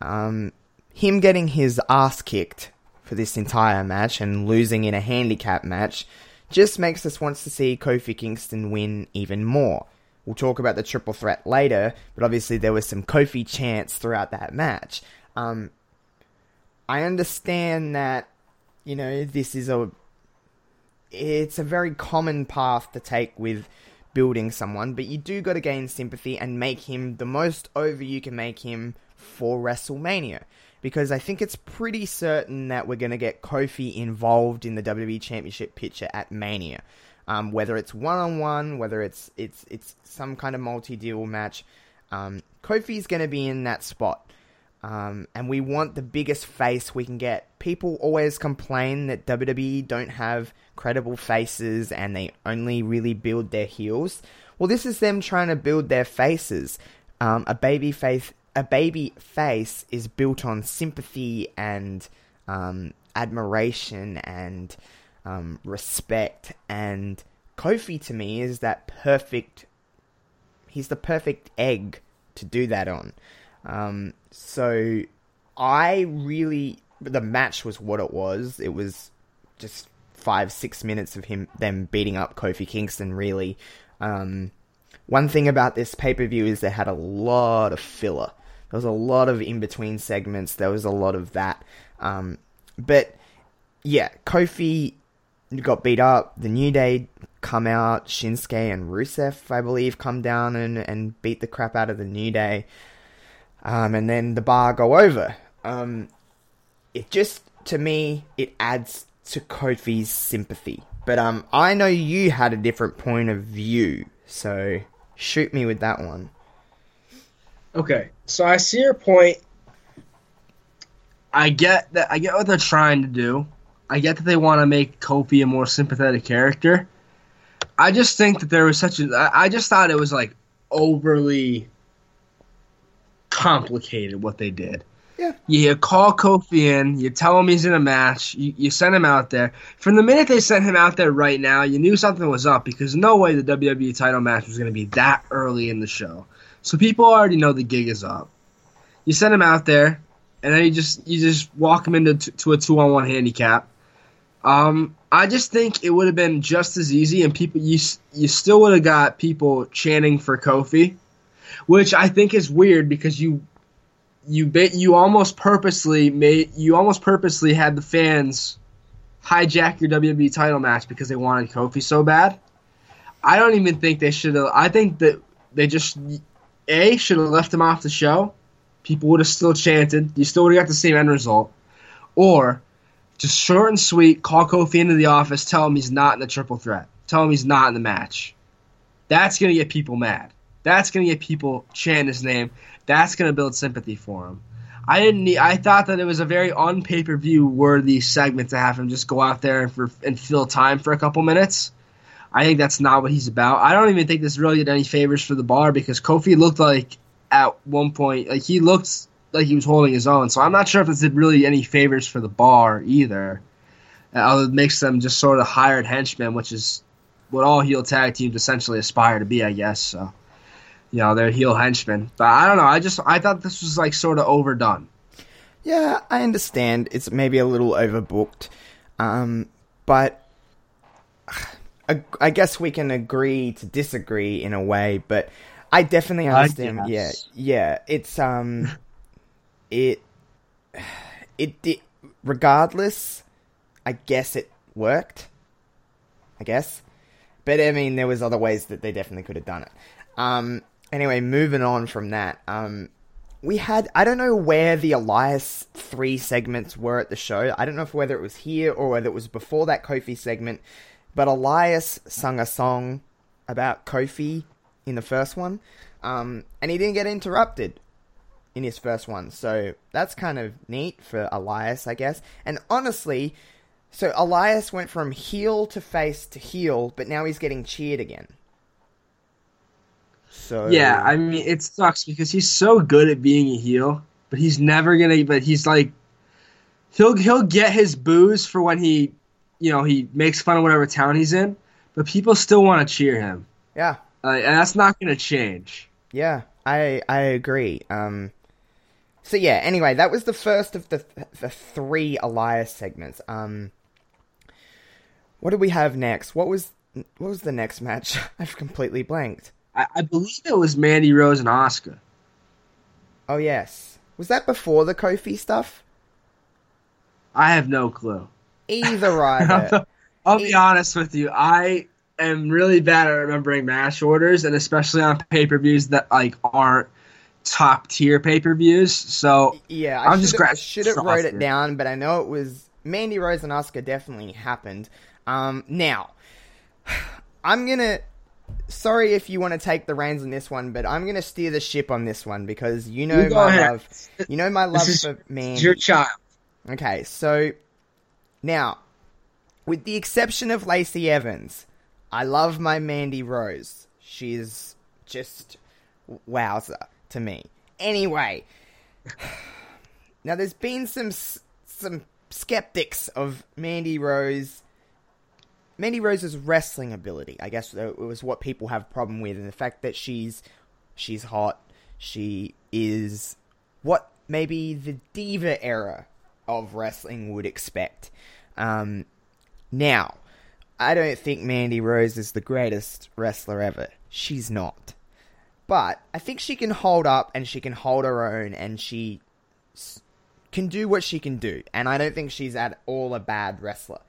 Um, him getting his ass kicked for this entire match and losing in a handicap match just makes us want to see Kofi Kingston win even more. We'll talk about the triple threat later, but obviously there was some Kofi chants throughout that match. Um, I understand that, you know, this is a it's a very common path to take with building someone, but you do got to gain sympathy and make him the most over you can make him for WrestleMania. Because I think it's pretty certain that we're going to get Kofi involved in the WWE Championship picture at Mania. Um, whether it's one on one, whether it's it's it's some kind of multi deal match, um, Kofi's going to be in that spot. Um, and we want the biggest face we can get. People always complain that WWE don't have credible faces and they only really build their heels. Well, this is them trying to build their faces. Um, a baby face, a baby face is built on sympathy and um, admiration and um, respect. And Kofi to me is that perfect. He's the perfect egg to do that on. Um, so I really the match was what it was. It was just five six minutes of him them beating up Kofi Kingston. Really, um, one thing about this pay per view is they had a lot of filler. There was a lot of in between segments. There was a lot of that. Um, but yeah, Kofi got beat up. The New Day come out. Shinsuke and Rusev, I believe, come down and, and beat the crap out of the New Day um, and then the bar go over. Um, it just to me it adds to Kofi's sympathy. But um, I know you had a different point of view, so shoot me with that one. Okay, so I see your point. I get that. I get what they're trying to do. I get that they want to make Kofi a more sympathetic character. I just think that there was such a. I just thought it was like overly complicated what they did. Yeah. You call Kofi in, you tell him he's in a match, you, you send him out there. From the minute they sent him out there right now, you knew something was up because no way the WWE title match was going to be that early in the show. So people already know the gig is up. You send him out there, and then you just you just walk him into to a two on one handicap. Um, I just think it would have been just as easy, and people you you still would have got people chanting for Kofi which I think is weird because you you bet you almost purposely made you almost purposely had the fans hijack your WWE title match because they wanted Kofi so bad. I don't even think they should have. I think that they just a should have left him off the show. People would have still chanted. You still would have got the same end result. Or just short and sweet, call Kofi into the office, tell him he's not in the triple threat, tell him he's not in the match. That's gonna get people mad. That's going to get people chanting his name. That's going to build sympathy for him. I didn't. Need, I thought that it was a very on pay per view worthy segment to have him just go out there and, for, and fill time for a couple minutes. I think that's not what he's about. I don't even think this really did any favors for the bar because Kofi looked like at one point like he looked like he was holding his own. So I'm not sure if this did really any favors for the bar either. Uh, it makes them just sort of hired henchmen, which is what all heel tag teams essentially aspire to be, I guess. So you know, they're heel henchmen. But I don't know. I just I thought this was like sort of overdone. Yeah, I understand. It's maybe a little overbooked, um, but I, I, guess we can agree to disagree in a way. But I definitely understand. Yeah, yeah. It's um, it it did. Regardless, I guess it worked. I guess, but I mean, there was other ways that they definitely could have done it. Um, Anyway, moving on from that, um, we had I don't know where the Elias three segments were at the show. I don't know if whether it was here or whether it was before that Kofi segment, but Elias sung a song about Kofi in the first one, um, and he didn't get interrupted in his first one. So that's kind of neat for Elias, I guess. And honestly, so Elias went from heel to face to heel, but now he's getting cheered again. So yeah, I mean it sucks because he's so good at being a heel, but he's never gonna. But he's like, he'll he'll get his boos for when he, you know, he makes fun of whatever town he's in, but people still want to cheer him. Yeah, uh, and that's not gonna change. Yeah, I I agree. Um, so yeah. Anyway, that was the first of the the three Elias segments. Um, what do we have next? What was what was the next match? I've completely blanked. I, I believe it was Mandy Rose and Asuka. Oh yes, was that before the Kofi stuff? I have no clue. Either either. I'll be honest with you. I am really bad at remembering match orders, and especially on pay per views that like aren't top tier pay per views. So Yeah, I I'm just should gra- have should have wrote it down, but I know it was Mandy Rose and Asuka definitely happened. Um, now, I'm gonna. Sorry if you want to take the reins on this one, but I'm gonna steer the ship on this one because you know You my ahead. love. You know my love for Mandy. it's your child. Okay, so now, with the exception of Lacey Evans, I love my Mandy Rose. She's just wowzer to me. Anyway, now there's been some some skeptics of Mandy Rose. Mandy Rose's wrestling ability, I guess, it was what people have a problem with, and the fact that she's she's hot, she is what maybe the diva era of wrestling would expect. Um, now, I don't think Mandy Rose is the greatest wrestler ever. She's not. But I think she can hold up and she can hold her own and she can do what she can do. And I don't think she's at all a bad wrestler.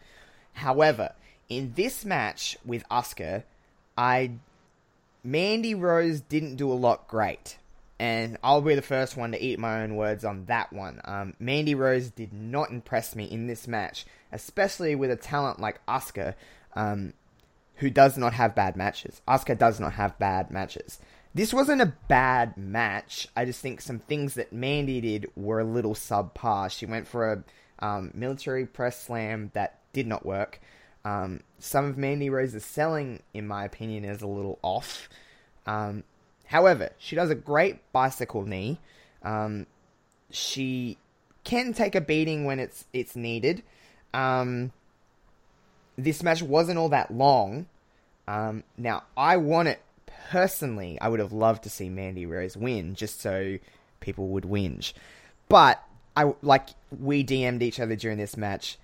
However, in this match with Asuka, I Mandy Rose didn't do a lot great. And I'll be the first one to eat my own words on that one. Um, Mandy Rose did not impress me in this match, especially with a talent like Asuka, um, who does not have bad matches. Asuka does not have bad matches. This wasn't a bad match. I just think some things that Mandy did were a little subpar. She went for a um, military press slam that did not work. Um, some of Mandy Rose's selling, in my opinion, is a little off. Um, however, she does a great bicycle knee. Um, she can take a beating when it's it's needed. Um, this match wasn't all that long. Um, now, I want it personally. I would have loved to see Mandy Rose win, just so people would whinge. But I like we DM'd each other during this match.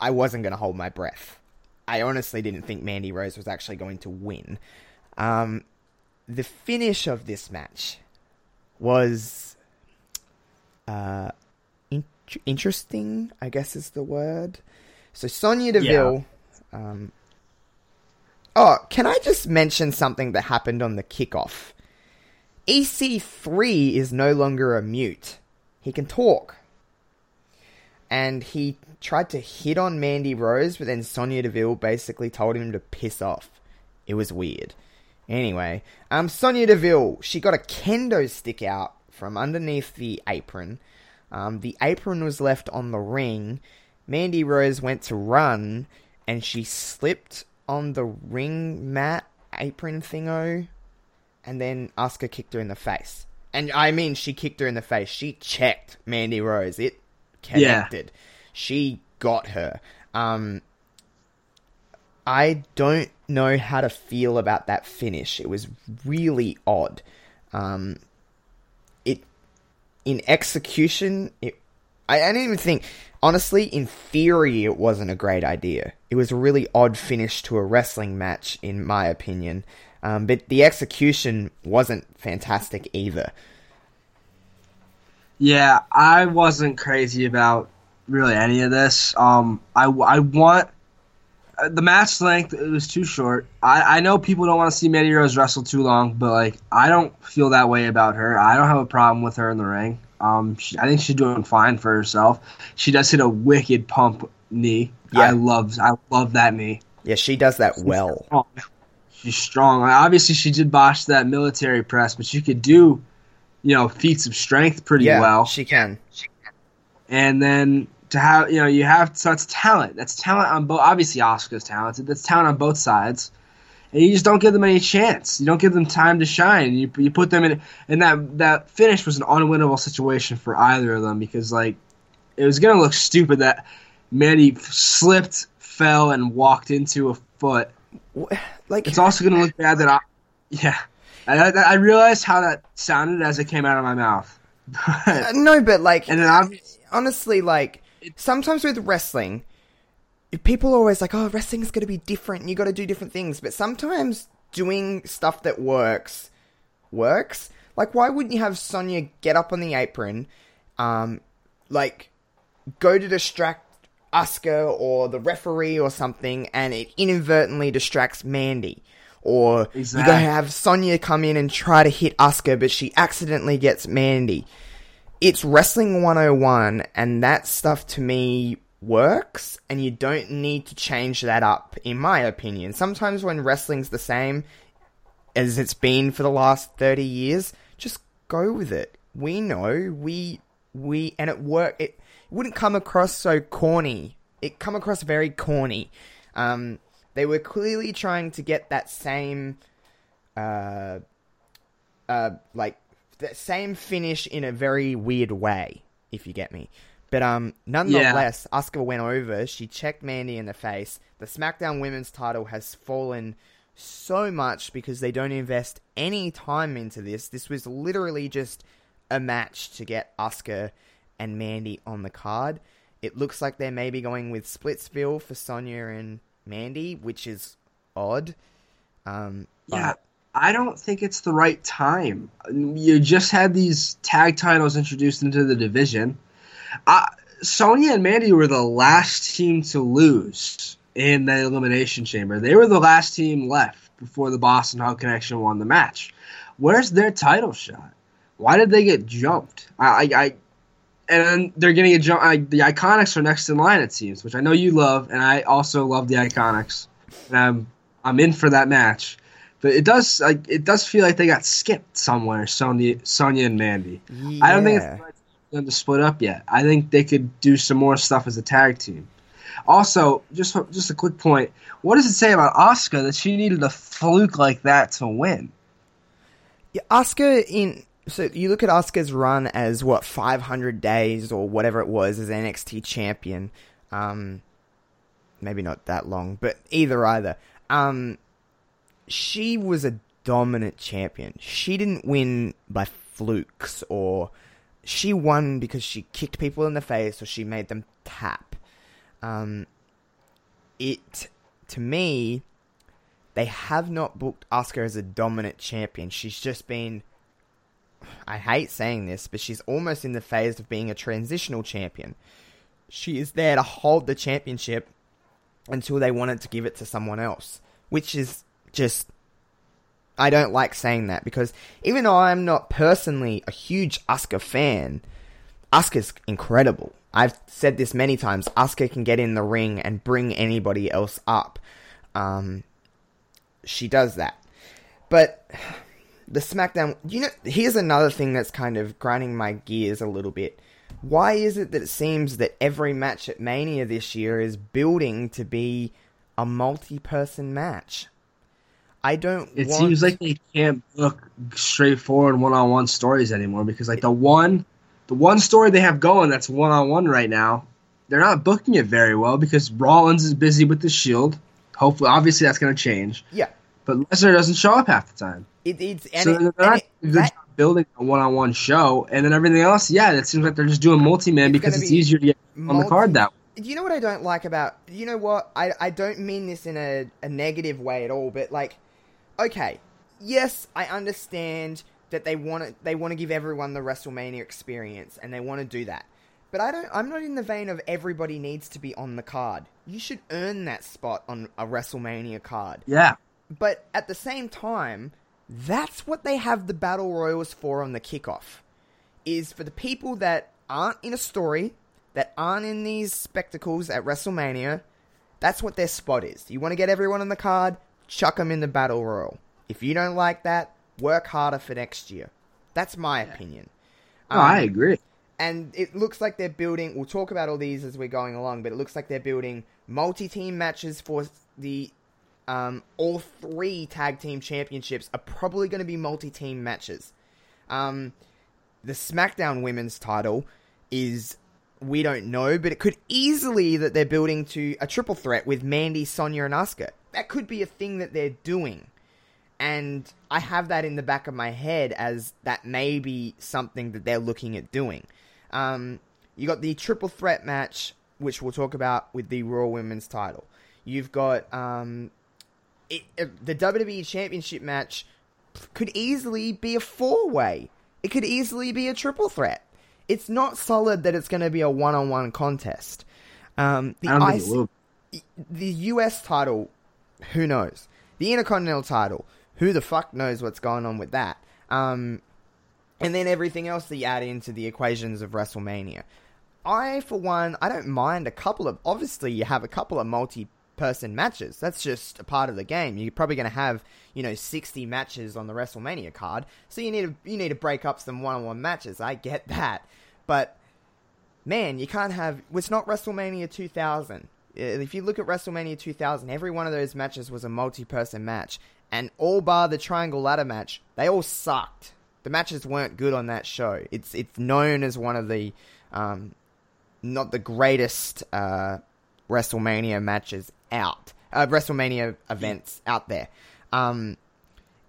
I wasn't going to hold my breath. I honestly didn't think Mandy Rose was actually going to win. Um, the finish of this match was uh, interesting, I guess is the word. So Sonya Deville. Um, oh, can I just mention something that happened on the kickoff? EC3 is no longer a mute. He can talk. And he tried to hit on Mandy Rose, but then Sonya Deville basically told him to piss off. It was weird. Anyway, um, Sonya Deville, she got a kendo stick out from underneath the apron. Um, the apron was left on the ring. Mandy Rose went to run, and she slipped on the ring mat apron thingo, and then Asuka kicked her in the face. And I mean, she kicked her in the face. She checked Mandy Rose. It connected. She got her. Um, I don't know how to feel about that finish. It was really odd. Um, in execution, it I, I didn't even think. Honestly, in theory, it wasn't a great idea. It was a really odd finish to a wrestling match, in my opinion. Um, but the execution wasn't fantastic either. Yeah, I wasn't crazy about really any of this. Um, I, I want the match length. It was too short. I, I know people don't want to see Mandy Rose wrestle too long, but like I don't feel that way about her. I don't have a problem with her in the ring. Um, she, I think she's doing fine for herself. She does hit a wicked pump knee. Yeah. I love I love that knee. Yeah, she does that well. strong. She's strong. Like, obviously, she did botch that military press, but she could do, you know, feats of strength pretty Yeah, well. she can. and then to have, you know, you have so that's talent. That's talent on both. Obviously, Asuka's talented. That's talent on both sides, and you just don't give them any chance. You don't give them time to shine. You you put them in, and that that finish was an unwinnable situation for either of them because like it was gonna look stupid that Mandy slipped, fell, and walked into a foot. Like, It's also going to look bad that I, yeah, I, I, realized how that sounded as it came out of my mouth. Uh, no, but like, and then obviously, honestly, like sometimes with wrestling, people are always like, "Oh, wrestling is going to be different. You got to do different things." But sometimes doing stuff that works works. Like, why wouldn't you have Sonya get up on the apron, um, like go to distract Asuka or the referee or something, and it inadvertently distracts Mandy. Or you Exactly. gotta have Sonya come in and try to hit Asuka, but she accidentally gets Mandy. It's Wrestling 101, and that stuff to me works, and you don't need to change that up, in my opinion. Sometimes when wrestling's the same as it's been for the last 30 years, just go with it. We know, we, we, and it work, it wouldn't come across so corny. It come across very corny. Um, they were clearly trying to get that same, uh, uh, like that same finish in a very weird way, if you get me. But um, nonetheless, Asuka went over. She checked Mandy in the face. The SmackDown Women's title has fallen so much because they don't invest any time into this. This was literally just a match to get Asuka and Mandy on the card. It looks like they're maybe going with Splitsville for Sonya and Mandy, which is odd. Um, but- Yeah, I don't think it's the right time. You just had these tag titles introduced into the division. Sonya and Mandy were the last team to lose in the Elimination Chamber. They were the last team left before the Boss 'n' Hug Connection won the match. Where's their title shot? Why did they get jumped? I, I, I and they're getting a jump. I, the Iconics are next in line, it seems, which I know you love, and I also love the Iconics. And I'm I'm in for that match. But it does like it does feel like they got skipped somewhere, Sonya, Sonya and Mandy. I don't think it's Yeah. right for them to split up yet. I think they could do some more stuff as a tag team. Also, just just a quick point. What does it say about Asuka that she needed a fluke like that to win? Yeah, Asuka in so you look at Asuka's run as what 500 days or whatever it was as NXT champion. Um, maybe not that long, but either either. Um, she was a dominant champion. She didn't win by flukes or she won because she kicked people in the face or she made them tap. Um, it to me they have not booked Asuka as a dominant champion. She's just been. I hate saying this, but she's almost in the phase of being a transitional champion. She is there to hold the championship until they wanted to give it to someone else, which is just. I don't like saying that because even though I'm not personally a huge Asuka fan, Asuka's incredible. I've said this many times. Asuka can get in the ring and bring anybody else up. Um, she does that. But the SmackDown, you know, here's another thing that's kind of grinding my gears a little bit. Why is it that it seems that every match at Mania this year is building to be a multi-person match? I don't. It want... seems like they can't book straightforward one-on-one stories anymore because like the one, the one story they have going that's one-on-one right now, they're not booking it very well because Rollins is busy with the Shield. Hopefully, obviously that's going to change. yeah. But Lesnar doesn't show up half the time. It, it's and so it- they're not it- that- building a one-on-one show, and then everything else, yeah, it seems like they're just doing multi-man It's because it's be easier to get on the card that way. you know what I don't like about you know what I I don't mean this in a, a negative way at all, but like okay, yes, I understand that they want to they want to give everyone the WrestleMania experience and they want to do that. But I don't I'm not in the vein of everybody needs to be on the card. You should earn that spot on a WrestleMania card. Yeah, But at the same time, that's what they have the battle royals for on the kickoff. Is for the people that aren't in a story, that aren't in these spectacles at WrestleMania. That's what their spot is. You want to get everyone on the card, chuck them in the battle royal. If you don't like that, work harder for next year. That's my opinion. no, I agree. And it looks like they're building. We'll talk about all these as we're going along, but it looks like they're building multi-team matches for the um, all three tag team championships are probably going to be multi-team matches. Um, the SmackDown Women's title is we don't know, but it could easily that they're building to a triple threat with Mandy, Sonya, and Asuka. That could be a thing that they're doing, and I have that in the back of my head as that may be something that they're looking at doing. Um, you got the triple threat match, which we'll talk about with the Raw Women's title. You've got um, it, uh, the WWE Championship match could easily be a four way. It could easily be a triple threat. It's not solid that it's going to be a one on one contest. Um, the I don't think it will. the US title, who knows? The Intercontinental title, who the fuck knows what's going on with that? Um, and then everything else that you add into the equations of WrestleMania. I, for one, I don't mind a couple of. Obviously, you have a couple of multi-person matches. That's just a part of the game. You're probably going to have, you know, 60 matches on the WrestleMania card, so you need to you need to break up some one-on-one matches. I get that, but man, you can't have. It's not WrestleMania 2000. Uh, If you look at WrestleMania 2000, every one of those matches was a multi-person match, and all bar the triangle ladder match, they all sucked. The matches weren't good on that show. It's it's known as one of the um, not the greatest uh, WrestleMania matches out, uh, WrestleMania events out there. Um,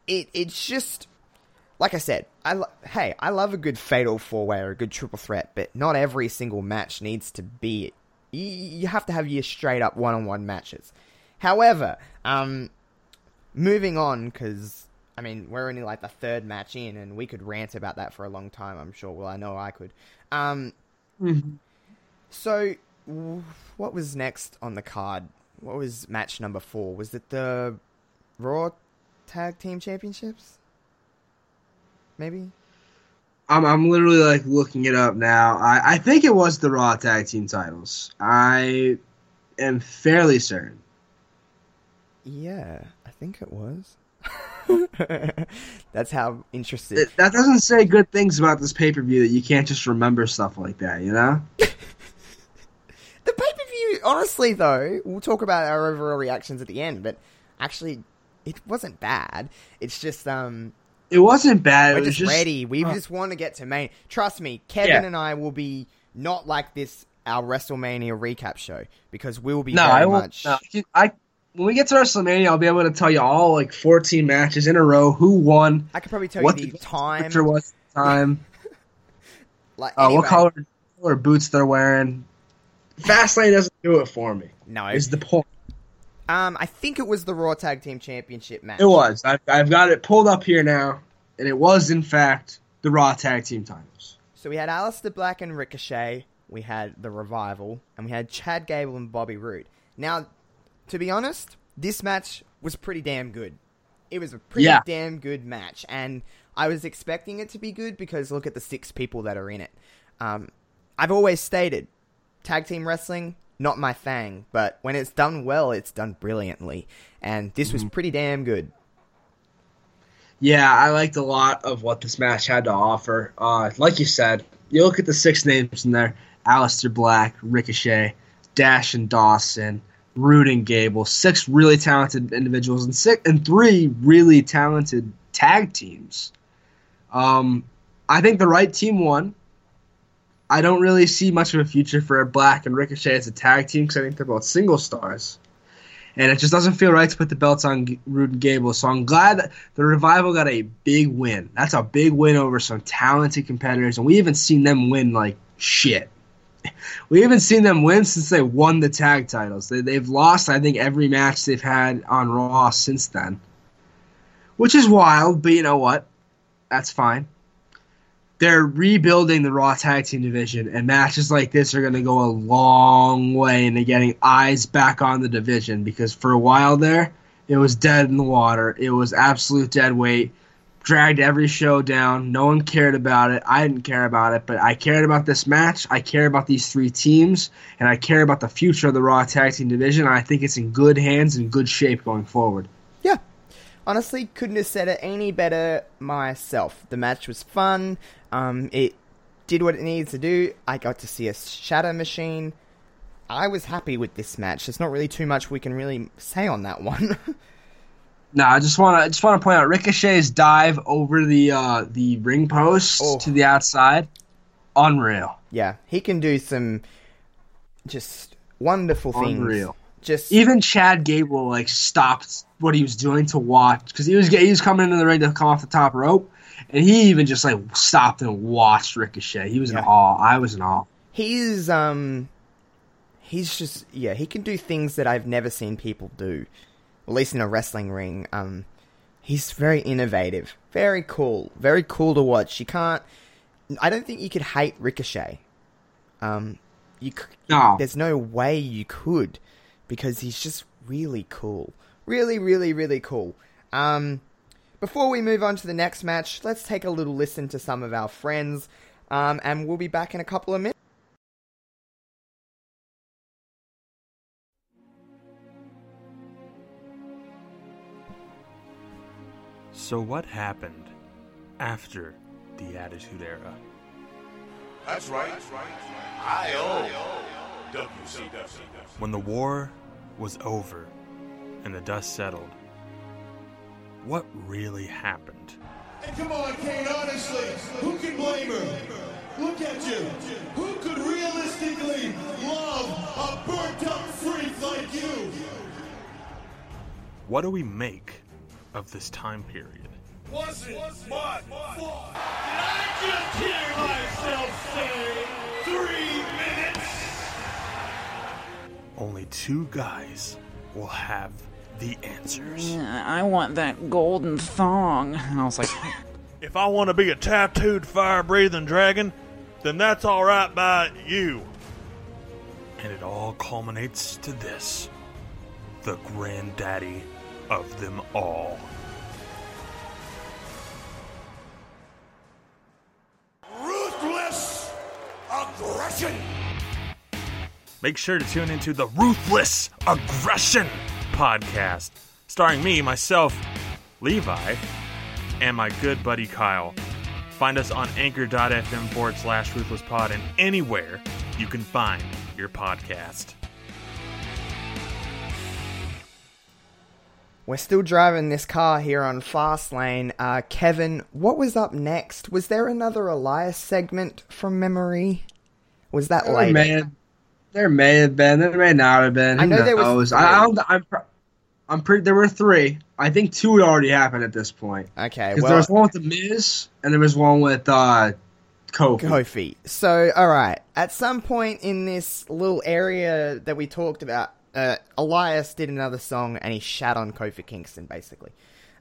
it it's just like I said. I lo- hey, I love a good fatal four way or a good triple threat, but not every single match needs to be. You, you have to have your straight up one on one matches. However, um, moving on because I mean we're only like the third match in, and we could rant about that for a long time. I'm sure. Well, I know I could. Um, so, w- what was next on the card? What was match number four? Was it the Raw Tag Team Championships? Maybe. I'm I'm literally like looking it up now. I, I think it was the Raw Tag Team titles. I am fairly certain. Yeah, I think it was. That's how interested. It- that doesn't say good things about this pay per view that you can't just remember stuff like that, you know? The pay per view, honestly, though, we'll talk about our overall reactions at the end, but actually, it wasn't bad. It's just, um, It wasn't bad. we're it was just, just ready. We uh, just want to get to main. Trust me, Kevin Yeah. and I will be not like this, our WrestleMania recap show, because we'll be No, very I won't. much. No, I when we get to WrestleMania, I'll be able to tell you all like 14 matches in a row, who won, I could probably tell what you the the time. picture was time, Like, uh, anyway, what color, color boots they're wearing. Fastlane doesn't do it for me. No. Is the point? Um, I think it was the Raw Tag Team Championship match. It was. I've, I've got it pulled up here now, and it was in fact the Raw Tag Team titles. So we had Aleister Black and Ricochet, we had the Revival, and we had Chad Gable and Bobby Roode. Now, to be honest, this match was pretty damn good. It was a pretty Yeah. damn good match, and I was expecting it to be good because look at the six people that are in it. Um, I've always stated, tag team wrestling, not my thing, but when it's done well, it's done brilliantly, and this Mm-hmm. was pretty damn good. Yeah, I liked a lot of what this match had to offer. Uh, like you said, you look at the six names in there: Aleister Black, Ricochet, Dash and Dawson, Roode and Gable. Six really talented individuals and six and three really talented tag teams. Um, I think the right team won. I don't really see much of a future for Black and Ricochet as a tag team because I think they're both single stars and it just doesn't feel right to put the belts on Roode and Gable. So I'm glad that the revival got a big win. That's a big win over some talented competitors, and we haven't seen them win like shit. We haven't seen them win since they won the tag titles. They, they've lost, I think, every match they've had on Raw since then, which is wild. But you know what? That's fine. They're rebuilding the Raw Tag Team division, and matches like this are going to go a long way into getting eyes back on the division because for a while there, it was dead in the water. It was absolute dead weight, dragged every show down. No one cared about it. I didn't care about it, but I cared about this match. I care about these three teams, and I care about the future of the Raw Tag Team division. I think it's in good hands and good shape going forward. Honestly, couldn't have said it any better myself. The match was fun. Um, it did what it needed to do. I got to see a Shatter Machine. I was happy with this match. There's not really too much we can really say on that one. No, I just want to just want to point out Ricochet's dive over the uh, the ring post Oh. to the outside, unreal. yeah, he can do some just wonderful things. Unreal. Just Even Chad Gable like stopped what he was doing to watch because he was he was coming into the ring to come off the top rope, and he even just like stopped and watched Ricochet. He was Yeah. in awe. I was in awe. he's um he's just yeah he can do things that i've never seen people do at least in a wrestling ring um he's very innovative very cool very cool to watch you can't i don't think you could hate ricochet um you c- No. there's no way you could because he's just really cool. Really, really, really cool. Um, before we move on to the next match, let's take a little listen to some of our friends, um, and we'll be back in a couple of minutes. So, what happened after the Attitude Era? That's right. I owe WCW. When the war was over and the dust settled, what really happened? And come on, Kane, honestly, who can blame her? Look at you. Who could realistically love a burnt up freak like you? What do we make of this time period? Wasn't my fault. Did I just hear myself say three? Only two guys will have the answers. I want that golden thong. And I was like, If I want to be a tattooed, fire breathing dragon, then that's alright by you. And it all culminates to this the granddaddy of them all. Ruthless aggression. Make sure to tune into the Ruthless Aggression podcast, starring me, myself, Levi, and my good buddy Kyle. Find us on anchor.fm forward slash ruthless pod and anywhere you can find your podcast. We're still driving this car here on Fastlane. Uh, Kevin, what was up next? Was there another Elias segment from memory? Was that There later? may, have, there may have been. There may not have been. I know there was. I, I don't, I'm, I'm pretty. There were three. I think two had already happened at this point. Okay, Because well, there was one with the Miz, and there was one with uh, Kofi. Kofi. So, all right. At some point in this little area that we talked about, uh, Elias did another song and he shat on Kofi Kingston, basically.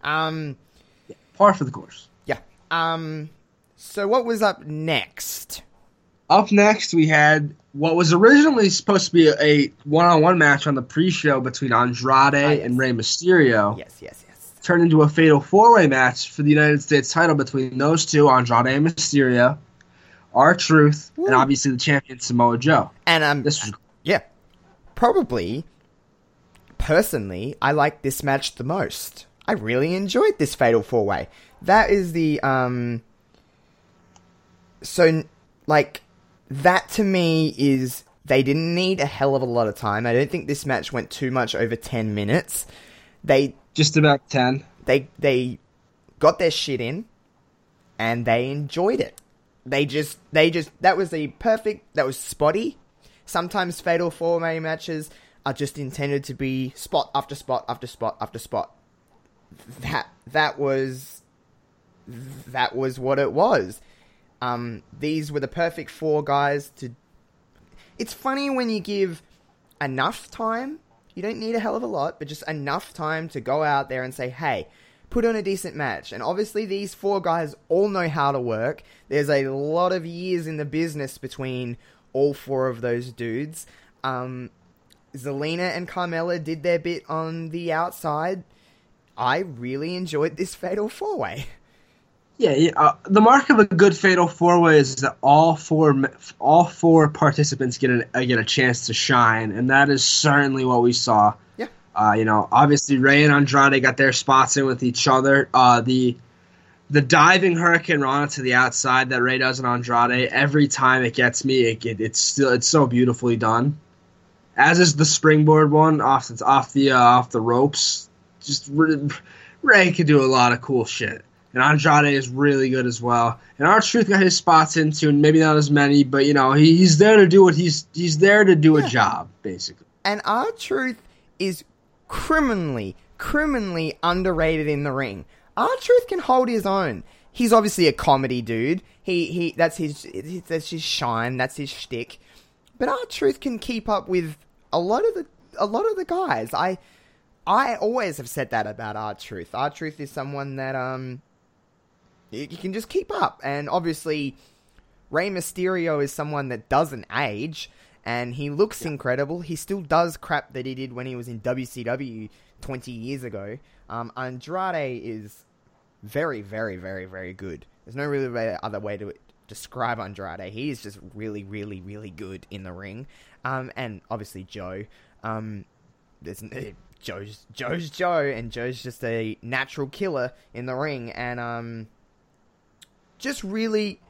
Um, Par for the course. yeah. Um, so what was up next? Up next, we had what was originally supposed to be a one-on-one match on the pre-show between Andrade yes. and Rey Mysterio. Yes, yes, yes. Turned into a fatal four-way match for the United States title between those two, Andrade and Mysterio, our Truth, and obviously the champion Samoa Joe. And um, This was yeah, probably. Personally, I like this match the most. I really enjoyed this fatal four way. That is the um. So, like, that to me is they didn't need a hell of a lot of time. I don't think this match went too much over ten minutes. They just about ten. they they got their shit in and they enjoyed it. They just they just that was the perfect that was spotty. Sometimes fatal four way matches are just intended to be spot after spot after spot after spot. That that was that was what it was. Um, these were the perfect four guys to. It's funny when you give enough time. You don't need a hell of a lot, but just enough time to go out there and say, "Hey, put on a decent match." And obviously, these four guys all know how to work. There's a lot of years in the business between all four of those dudes. Um, Zelina and Carmella did their bit on the outside. I really enjoyed this fatal four way. Yeah, uh, the mark of a good fatal four way is that all four all four participants get a uh, get a chance to shine, and that is certainly what we saw. Yeah. Uh, you know, obviously Rey and Andrade got their spots in with each other. Uh, the the diving hurricanrana to the outside that Rey does on Andrade every time it gets me, it, it, it's still it's so beautifully done. As is the springboard one off the off the uh, off the ropes. Just Rey- Rey could do a lot of cool shit and Andrade is really good as well. And R-Truth got his spots into, and maybe not as many, but you know he, he's there to do what he's he's there to do a job basically. And R-Truth is criminally, criminally underrated in the ring. R-Truth can hold his own. He's obviously a comedy dude. He he that's his that's his shine. That's his shtick. But R-Truth can keep up with a lot of the a lot of the guys. I I always have said that about R-Truth. Our truth is someone that um you, can just keep up. And obviously, Rey Mysterio is someone that doesn't age. and he looks incredible. He still does crap that he did when he was in WCW 20 years ago. Um, Andrade is very, very, very, very good. There's no really way, other way to describe Andrade. He is just really, really, really good in the ring. Um, and obviously Joe. Um, there's eh, Joe's Joe's Joe, and Joe's just a natural killer in the ring, and um, just really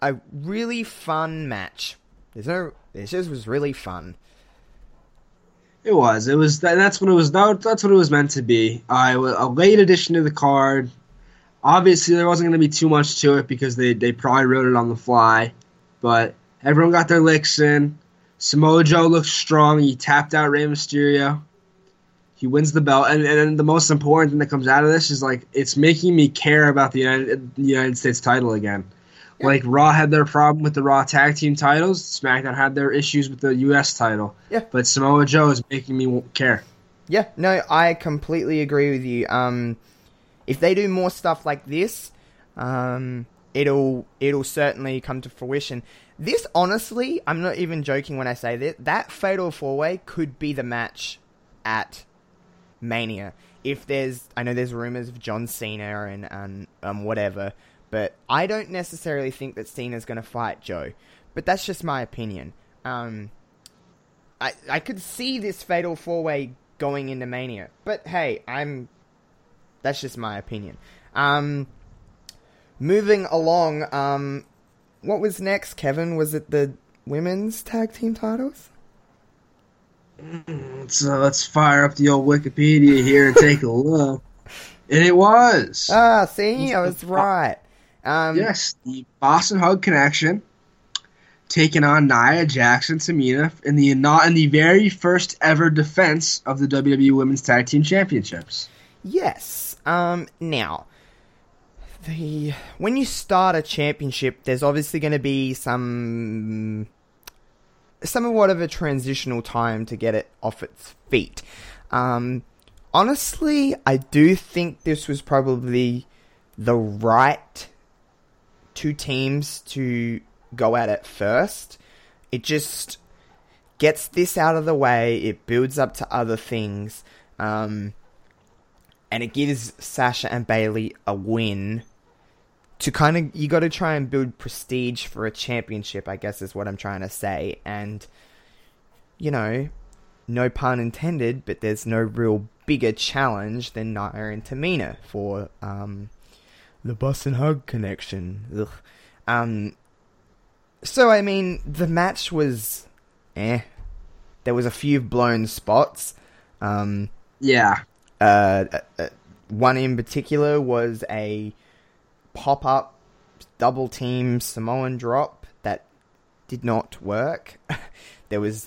a really fun match. There's no, it just was really fun. It was. It was. That, that's what it was. That, that's what it was meant to be. Uh, a late addition to the card. Obviously, there wasn't going to be too much to it because they they probably wrote it on the fly. But everyone got their licks in. Samoa Joe looked strong. He tapped out Rey Mysterio. He wins the belt, and and the most important thing that comes out of this is like it's making me care about the United, the United States title again. Like Raw had their problem with the Raw tag team titles, SmackDown had their issues with the U.S. title. Yeah. But Samoa Joe is making me care. Yeah, no, I completely agree with you. Um, if they do more stuff like this, um, it'll it'll certainly come to fruition. This, honestly, I'm not even joking when I say that that fatal four way could be the match at Mania. If there's, I know there's rumors of John Cena and and um, whatever, but I don't necessarily think that Cena's going to fight Joe. But that's just my opinion. Um, I I could see this fatal four way going into Mania, but hey, I'm. That's just my opinion. Um, moving along. Um, what was next, Kevin? Was it the women's tag team titles? So let's fire up the old Wikipedia here and take a look. And it was. Ah, see, I was right. Um, yes, the Boss 'n' Hug Connection taking on Nia Jax and Tamina in the not in the very first ever defense of the WWE Women's Tag Team Championships. Yes. Um. Now, the when you start a championship, there's obviously going to be some somewhat of a transitional time to get it off its feet. Um. Honestly, I do think this was probably the right two teams to go at it first. It just gets this out of the way. It builds up to other things, um, and it gives Sasha and Bailey a win. To kind of, you got to try and build prestige for a championship. I guess is what I'm trying to say, and you know, no pun intended, but there's no real bigger challenge than Nia and Tamina for um, the and Hug connection. Ugh. Um, so I mean, the match was, eh. There was a few blown spots. Um, Yeah. uh, uh, uh, one in particular was a pop up double team Samoan drop that did not work. there was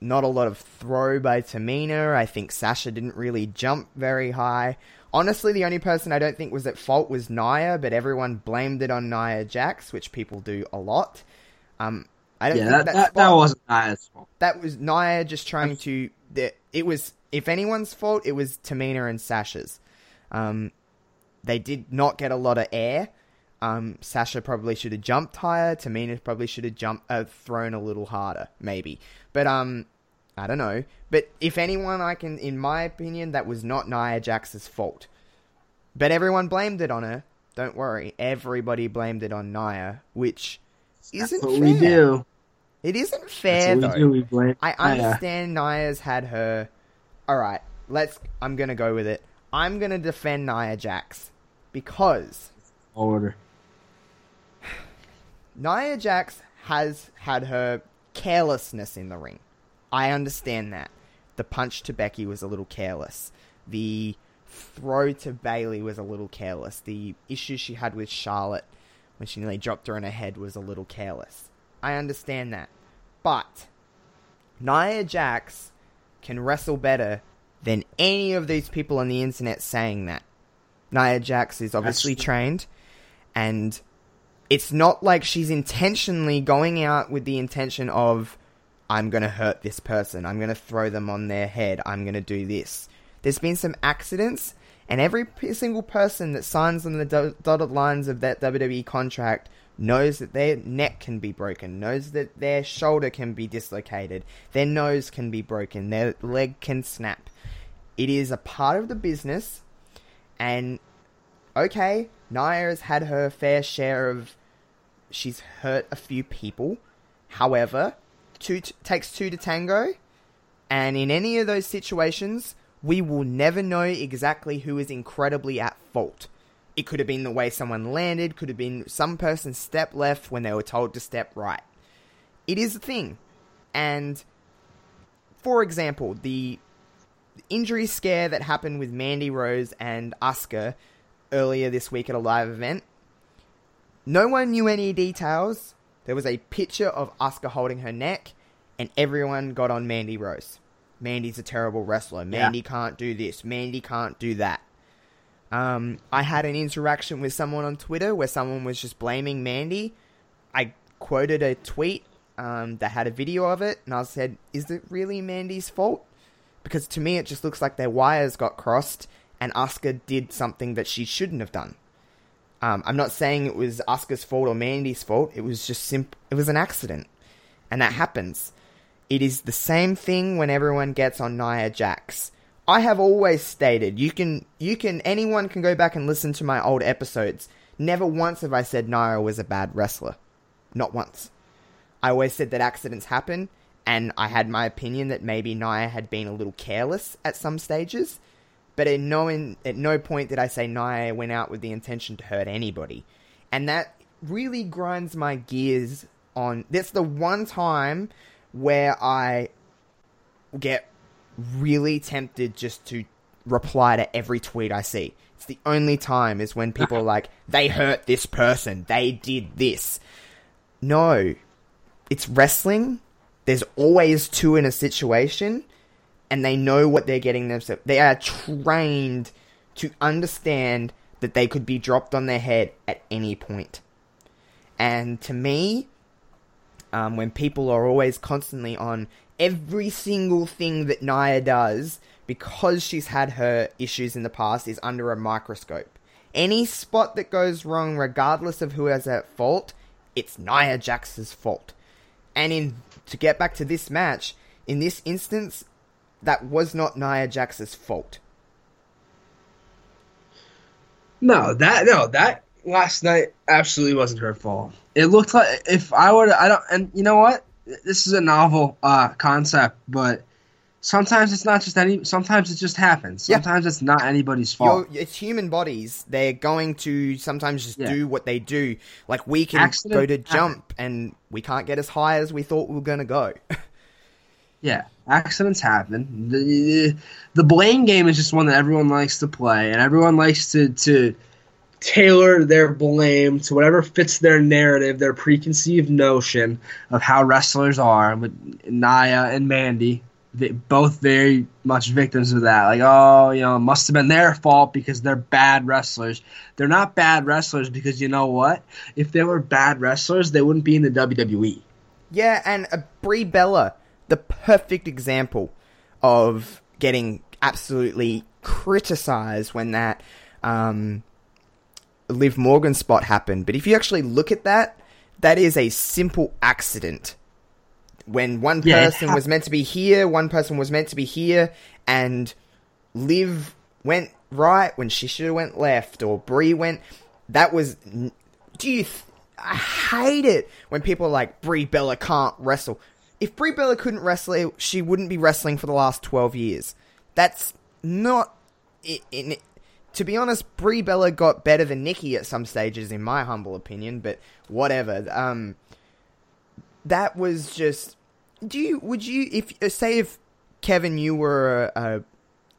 not a lot of throw by Tamina. I think Sasha didn't really jump very high. Honestly, the only person I don't think was at fault was Nia, but everyone blamed it on Nia Jax, which people do a lot. Um, I don't Yeah, think that, that, that, that wasn't Nia's fault. that was Nia just trying to. It was, if anyone's fault, it was Tamina and Sasha's. Um, they did not get a lot of air. Um, Sasha probably should have jumped higher. Tamina probably should have jumped, uh, thrown a little harder, maybe. But um, I don't know. But if anyone, I can, in my opinion, that was not Nia Jax's fault. But everyone blamed it on her. Don't worry, everybody blamed it on Nia, which isn't fair. we do. It isn't fair though. we do. We blame. I Nia. understand Nia's had her. All right, let's. I'm gonna go with it. I'm gonna defend Nia Jax because Order. Nia Jax has had her carelessness in the ring. I understand that. The punch to Becky was a little careless. The throw to Bailey was a little careless. The issue she had with Charlotte when she nearly dropped her in her head was a little careless. I understand that. But Nia Jax can wrestle better than any of these people on the internet saying that. Nia Jax is obviously true. trained and it's not like she's intentionally going out with the intention of I'm going to hurt this person. I'm going to throw them on their head. I'm going to do this. There's been some accidents, and every single person that signs on the dotted lines of that WWE contract knows that their neck can be broken, knows that their shoulder can be dislocated, their nose can be broken, their leg can snap. It is a part of the business, and okay, Nia has had her fair share of. She's hurt a few people. However, two t- takes two to tango, and in any of those situations, we will never know exactly who is incredibly at fault. It could have been the way someone landed, could have been some person step left when they were told to step right. It is a thing. And for example, the injury scare that happened with Mandy Rose and Asuka earlier this week at a live event, no one knew any details. There was a picture of Asuka holding her neck, and everyone got on Mandy Rose. Mandy's a terrible wrestler. Mandy can't do this. Mandy can't do that. Um, I had an interaction with someone on Twitter where someone was just blaming Mandy. I quoted a tweet um, that had a video of it, and I said, "Is it really Mandy's fault?" Because to me, it just looks like their wires got crossed, and Asuka did something that she shouldn't have done. Um, I'm not saying it was Asuka's fault or Mandy's fault. It was just simp- It was an accident, and that happens. It is the same thing when everyone gets on Nia Jax. I have always stated you can you can anyone can go back and listen to my old episodes. Never once have I said Nia was a bad wrestler. Not once. I always said that accidents happen, and I had my opinion that maybe Nia had been a little careless at some stages. But at no in, at no point did I say Nia went out with the intention to hurt anybody, and that really grinds my gears. On that's the one time where I get really tempted just to reply to every tweet I see. It's the only time is when people are like, they hurt this person, they did this. No, it's wrestling. There's always two in a situation, and they know what they're getting themselves. They are trained to understand that they could be dropped on their head at any point. And to me, um, when people are always constantly on every single thing that Nia does because she's had her issues in the past is under a microscope. Any spot that goes wrong, regardless of who has at fault, it's Nia Jax's fault. And in to get back to this match, in this instance, that was not Nia Jax's fault. No, that no, that last night absolutely wasn't her fault. It looked like if I were to, I don't, and you know what? This is a novel uh, concept, but sometimes it's not just any. Sometimes it just happens. Yeah. Sometimes it's not anybody's fault. Your, it's human bodies. They're going to sometimes just Yeah. do what they do. Like we can Accident go to happen. jump and we can't get as high as we thought we were going to go. Yeah, accidents happen. The, the blame game is just one that everyone likes to play, and everyone likes to, to tailor their blame to whatever fits their narrative, their preconceived notion of how wrestlers are. With Nia and Mandy, they, both very much victims of that. Like, oh, you know, it must have been their fault because they're bad wrestlers. They're not bad wrestlers because you know what? If they were bad wrestlers, they wouldn't be in the. WWE. Yeah, and uh, Brie Bella, the perfect example of getting absolutely criticized when that um, Liv Morgan spot happened. But if you actually look at that, that is a simple accident. When one Yeah, person was meant to be here, one person was meant to be here, and Liv went right when she should have went left, or Brie went. That was. Do you? Th- I hate it when people are like Brie Bella can't wrestle. If Brie Bella couldn't wrestle, she wouldn't be wrestling for the last twelve years. That's not. in, to be honest, Brie Bella got better than Nikki at some stages, in my humble opinion. But whatever. Um, that was just. Do you? Would you? If uh, say if Kevin, you were a,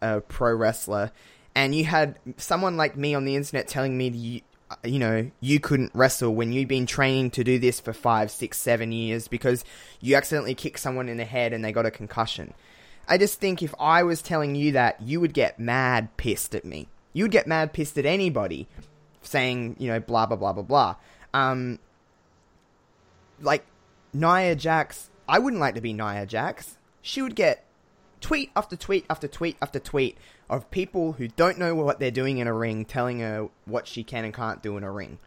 a, a pro wrestler, and you had someone like me on the internet telling me you, you know you couldn't wrestle when you've been training to do this for five, six, seven years because you accidentally kicked someone in the head and they got a concussion. I just think if I was telling you that, you would get mad pissed at me. You would get mad pissed at anybody saying, you know, blah blah blah blah blah. Um, like Nia Jax, I wouldn't like to be Nia Jax. She would get tweet after tweet after tweet after tweet of people who don't know what they're doing in a ring telling her what she can and can't do in a ring.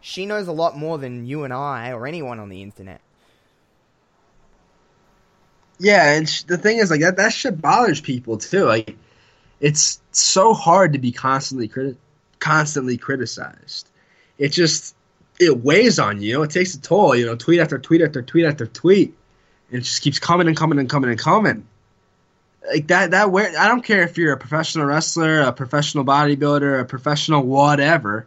she knows a lot more than you and I or anyone on the internet. Yeah, and sh- the thing is, like that that shit bothers people too. Like, it's so hard to be constantly criti- constantly criticized. It just it weighs on you. It takes a toll. You know, tweet after tweet after tweet after tweet, and it just keeps coming and coming and coming and coming. Like that that where I don't care if you're a professional wrestler, a professional bodybuilder, a professional whatever.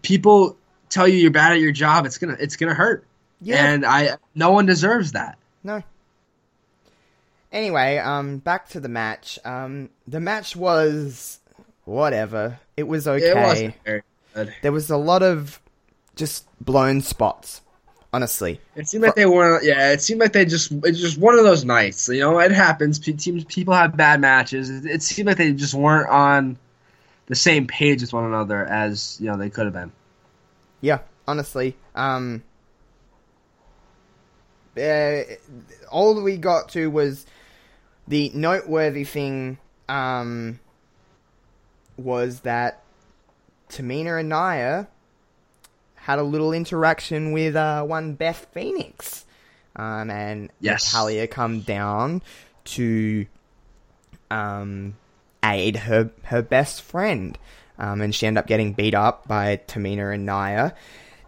People tell you you're bad at your job. It's gonna it's gonna hurt. Yeah. And I no one deserves that. No. Anyway, um, back to the match. Um, the match was whatever. It was okay. It wasn't very good. There was a lot of just blown spots. Honestly, It seemed like they weren't. Yeah, it seemed like they just. It's just one of those nights. You know, it happens. Pe- Teams, people have bad matches. It, it seemed like they just weren't on the same page with one another as you know they could have been. yeah. Honestly, um, uh, all we got to was the noteworthy thing. Um, was that Tamina and Nia had a little interaction with uh, one Beth Phoenix, um, and Yes. Natalya come down to um, aid her her best friend, um, and she ended up getting beat up by Tamina and Nia.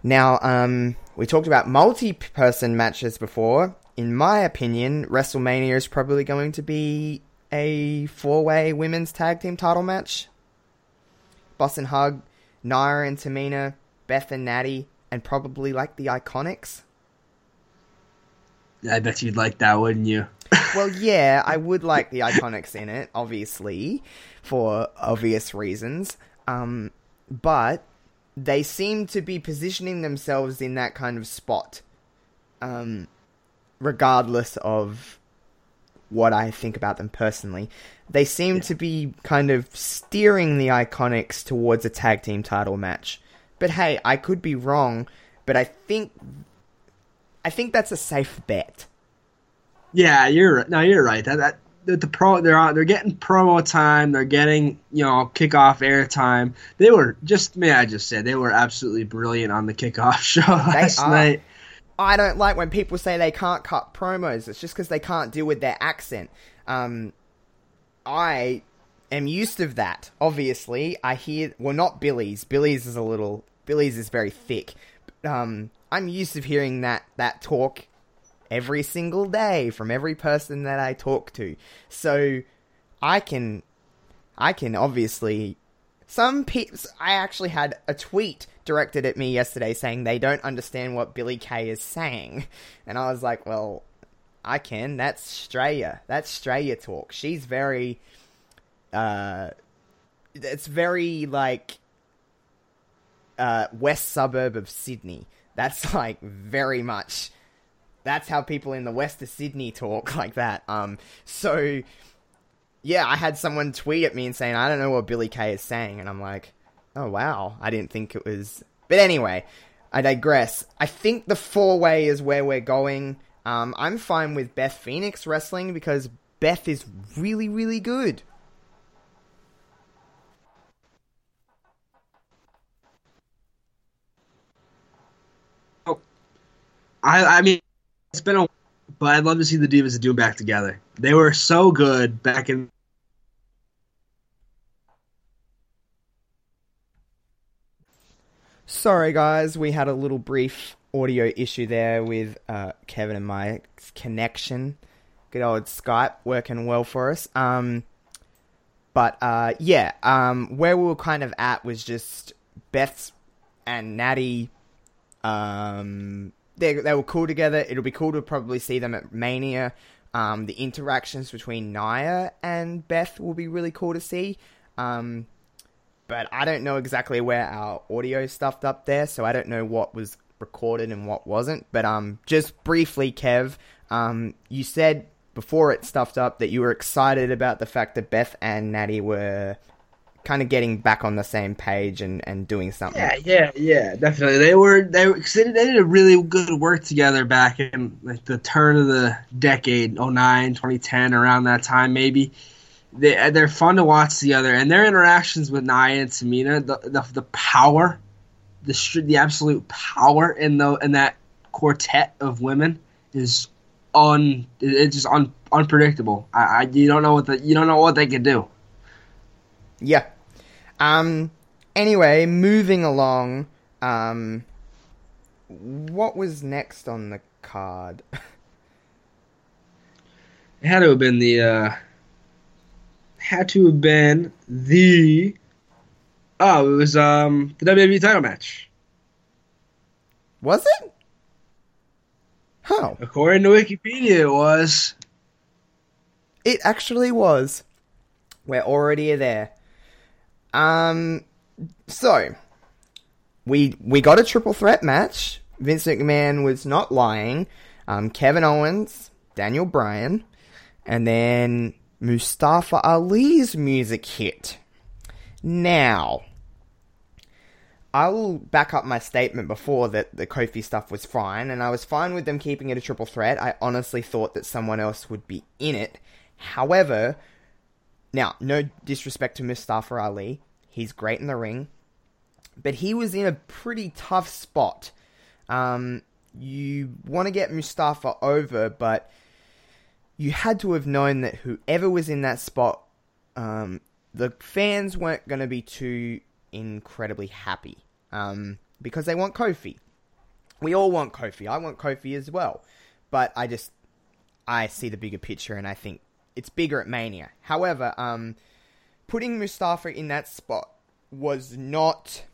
Now, um, we talked about multi-person matches before. In my opinion, WrestleMania is probably going to be a four-way women's tag team title match. Boss and Hug, Nia and Tamina, Beth and Natty, and probably like the Iconics. I bet you'd like that, wouldn't you? Well, yeah, I would like the Iconics in it, obviously, for obvious reasons. Um, but they seem to be positioning themselves in that kind of spot, um, regardless of what I think about them personally. They seem to be kind of steering the Iconics towards a tag team title match. But hey, I could be wrong, but I think I think that's a safe bet. Yeah, you're no, you're right. That that the, the pro they're on they're getting promo time. They're getting you know kickoff air time. They were just may I just say they were absolutely brilliant on the kickoff show last night. I don't like when people say they can't cut promos. It's just because they can't deal with their accent. Um, I am used to that. Obviously, I hear well, not Billie's. Billie's is a little. Billie's is very thick. Um, I'm used to hearing that that talk every single day from every person that I talk to. So I can, I can obviously. Some peeps. I actually had a tweet directed at me yesterday saying they don't understand what Billie Kay is saying, and I was like, well, I can. That's Straya. That's Straya talk. She's very. Uh, it's very like uh, west suburb of Sydney. That's like very much. That's how people in the west of Sydney talk like that. Um, so yeah, I had someone tweet at me and saying I don't know what Billie Kay is saying, and I'm like, oh wow, I didn't think it was. But anyway, I digress. I think the four way is where we're going. Um, I'm fine with Beth Phoenix wrestling because Beth is really, really good. I I mean it's been a but I'd love to see the Divas do back together. They were so good back in Sorry, guys, we had a little brief audio issue there with uh, Kevin and my connection. Good old Skype working well for us. Um, but uh, yeah, um, where we were kind of at was just Beth's and Natty. Um, they they were cool together. It'll be cool to probably see them at Mania. Um, the interactions between Nia and Beth will be really cool to see. Um, but I don't know exactly where our audio stuffed up there, so I don't know what was recorded and what wasn't. But um, just briefly, Kev, um, you said before it stuffed up that you were excited about the fact that Beth and Natty were kind of getting back on the same page and, and doing something. Yeah, yeah, yeah, definitely. They were they were they, they did a really good work together back in like the turn of the decade, 09, 2010, around that time maybe. They they're fun to watch together, and their interactions with Nia and Tamina, the the, the power the the absolute power in the in that quartet of women is un it's just un, unpredictable. I, I you don't know what the you don't know what they can do. Yeah. Um. Anyway, moving along. Um. What was next on the card? It had to have been the uh had to have been the oh it was um the WWE title match. Was it? How? According to Wikipedia, it was. It actually was. We're already there. Um. So we we got a triple threat match. Vince McMahon was not lying. Um, Kevin Owens, Daniel Bryan, and then Mustafa Ali's music hit. Now, I will back up my statement before that the Kofi stuff was fine, and I was fine with them keeping it a triple threat. I honestly thought that someone else would be in it. However, now, no disrespect to Mustafa Ali, he's great in the ring, but he was in a pretty tough spot. Um, you want to get Mustafa over, but you had to have known that whoever was in that spot, um, the fans weren't going to be too incredibly happy um, because they want Kofi. We all want Kofi. I want Kofi as well, but I just I see the bigger picture and I think it's bigger at Mania. However, um, putting Mustafa in that spot was not.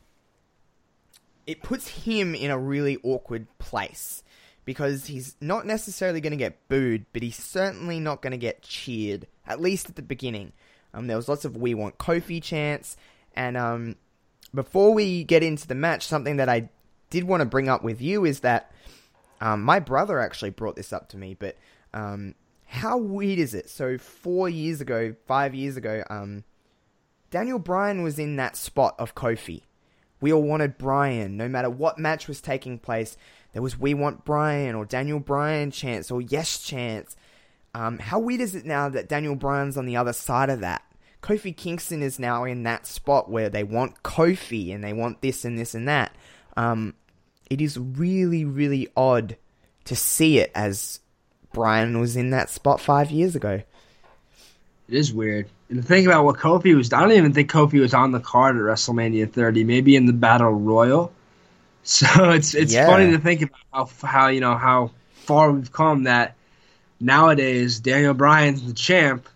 It puts him in a really awkward place because he's not necessarily going to get booed, but he's certainly not going to get cheered, at least at the beginning. Um, there was lots of "We want Kofi" chants, and um, before we get into the match, something that I did want to bring up with you is that um, my brother actually brought this up to me, but um, how weird is it? So four years ago, five years ago, um, Daniel Bryan was in that spot of Kofi. We all wanted Bryan. No matter what match was taking place, there was "We want Bryan or Daniel Bryan chants or "Yes" chants. Um, how weird is it now that Daniel Bryan's on the other side of that? Kofi Kingston is now in that spot where they want Kofi and they want this and this and that. Um, it is really, really odd to see it as Bryan was in that spot five years ago. It is weird. And think about what Kofi was, I don't even think Kofi was on the card at WrestleMania 30. Maybe in the Battle Royal. So it's it's Yeah. funny to think about how, how you know how far we've come. That nowadays Daniel Bryan's the champ.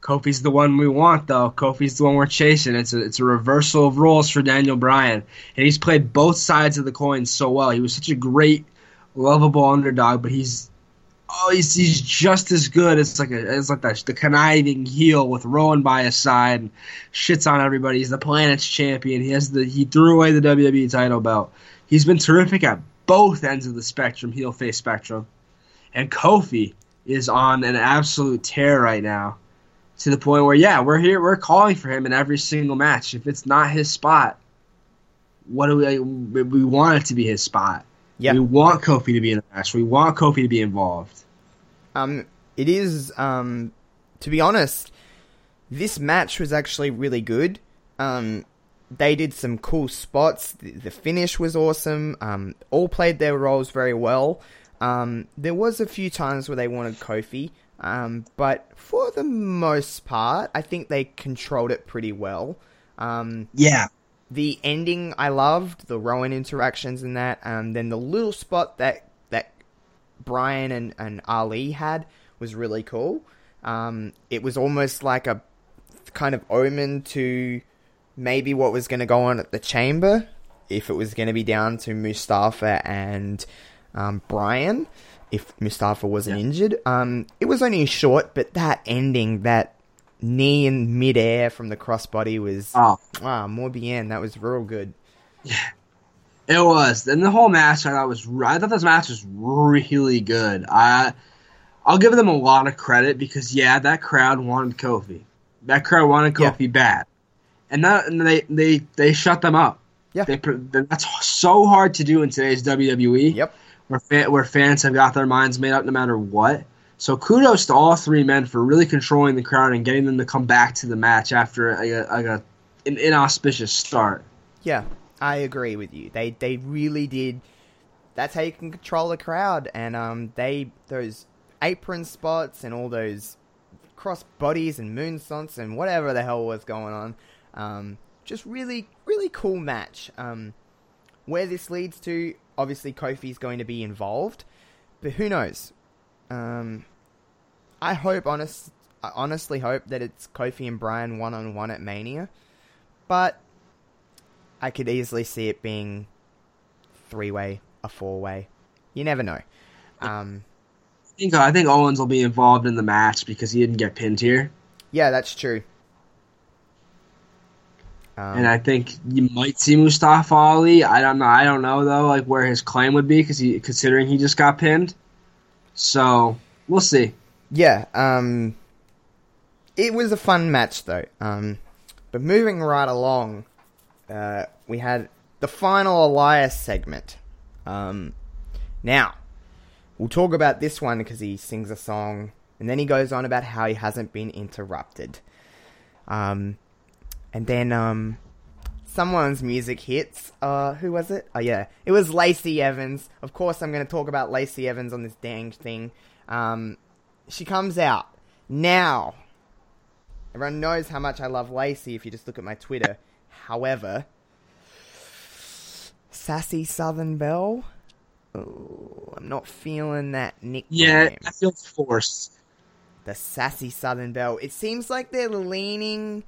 Kofi's the one we want, though. Kofi's the one we're chasing. It's a it's a reversal of roles for Daniel Bryan, and he's played both sides of the coin so well. He was such a great, lovable underdog, but he's oh, he's he's just as good as like a as like the, the conniving heel with Rowan by his side and shits on everybody. He's the planet's champion. He has the he threw away the WWE title belt. He's been terrific at both ends of the spectrum, heel face spectrum. And Kofi is on an absolute tear right now. To the point where yeah, we're here we're calling for him in every single match. If it's not his spot, what do we we want it to be his spot. Yeah. We want Kofi to be in match. We want Kofi to be involved. Um, it is, um, to be honest, this match was actually really good. Um, they did some cool spots. The, the finish was awesome. Um, all played their roles very well. Um, there was a few times where they wanted Kofi, um, but for the most part, I think they controlled it pretty well. Um, Yeah. the ending I loved, the Rowan interactions and that, and then the little spot that Bryan and, and Ali had was really cool. Um, it was almost like a kind of omen to maybe what was going to go on at the chamber if it was going to be down to Mustafa and um, Bryan if Mustafa wasn't injured. Um, it was only short, but that ending, that knee in midair from the crossbody was Oh. ah more bien. That was real good. It was. And the whole match I thought was I thought this match was really good. I I'll give them a lot of credit because yeah, that crowd wanted Kofi. That crowd wanted Kofi bad. And that and they they they shut them up. Yeah. They that's so hard to do in today's WWE. Yep. Where fan, where fans have got their minds made up no matter what. So kudos to all three men for really controlling the crowd and getting them to come back to the match after a, a, a, an inauspicious start. Yeah. I agree with you. They they really did. That's how you can control a crowd, and um, they those apron spots and all those cross bodies and moonsaults and whatever the hell was going on. Um, just really really cool match. Um, where this leads to, obviously Kofi's going to be involved, but who knows? Um, I hope honest, I honestly hope that it's Kofi and Bryan one on one at Mania, but I could easily see it being three way, a four way. You never know. Um, I think I think Owens will be involved in the match because he didn't get pinned here, yeah, that's true. Um, and I think you might see Mustafa Ali. I don't know. I don't know though, like where his claim would be because he considering he just got pinned. So we'll see. yeah, um, it was a fun match though. Um, but moving right along, uh, we had the final Elias segment. Um, now, we'll talk about this one because he sings a song and then he goes on about how he hasn't been interrupted. Um, and then um, someone's music hits. Uh, who was it? Oh yeah, it was Lacey Evans. Of course, I'm going to talk about Lacey Evans on this dang thing. Um, she comes out now. Everyone knows how much I love Lacey if you just look at my Twitter. However, Sassy Southern Belle. I'm not feeling that nickname. Yeah, I feel forced. the sassy Southern Belle. It seems like they're leaning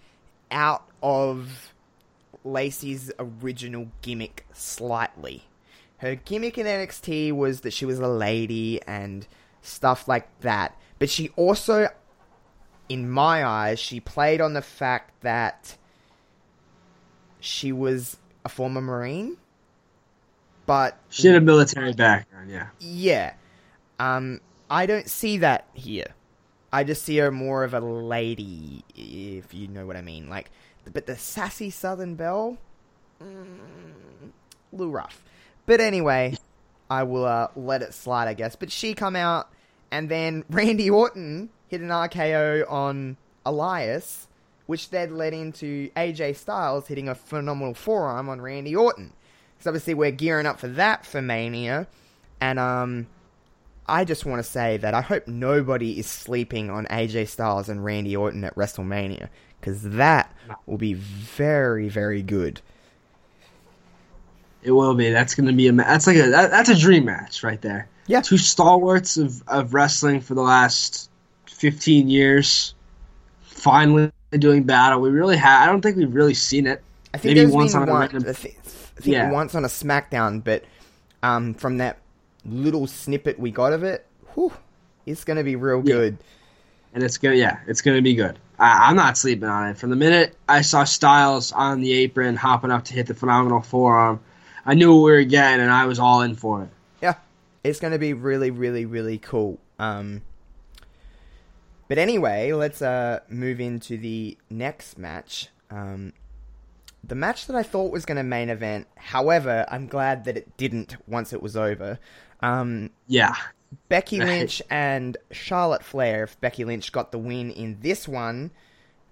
out of Lacey's original gimmick slightly. Her gimmick in NXT was that she was a lady and stuff like that. But she also, in my eyes, she played on the fact that she was a former Marine. But She had a military background. Yeah. yeah. Um, I don't see that here. I just see her more of a lady, if you know what I mean. Like, but the sassy Southern Belle, mm, a little rough. But anyway, I will uh, let it slide, I guess. But she come out, and then Randy Orton hit an RKO on Elias, which then led into AJ Styles hitting a phenomenal forearm on Randy Orton. Because obviously we're gearing up for that for Mania, and um, I just want to say that I hope nobody is sleeping on AJ Styles and Randy Orton at WrestleMania because that will be very, very good. It will be. That's going to be a. ma- That's like a. That, that's a dream match right there. Yeah. Two stalwarts of of wrestling for the last fifteen years, finally doing battle. We really have. I don't think we've really seen it. I think Maybe once on a one, random- I thi- I think Yeah. once on a SmackDown, but um, from that little snippet we got of it, whew, it's going to be real Yeah. good. and it's gonna. Yeah, it's gonna be good. I, I'm not sleeping on it. From the minute I saw Styles on the apron hopping up to hit the phenomenal forearm, I knew what we were getting, and I was all in for it. Yeah, it's going to be really, really, really cool. Um, but anyway, let's uh, move into the next match. Um, the match that I thought was going to main event. However, I'm glad that it didn't once it was over. Um, Yeah. Becky Lynch and Charlotte Flair. If Becky Lynch got the win in this one,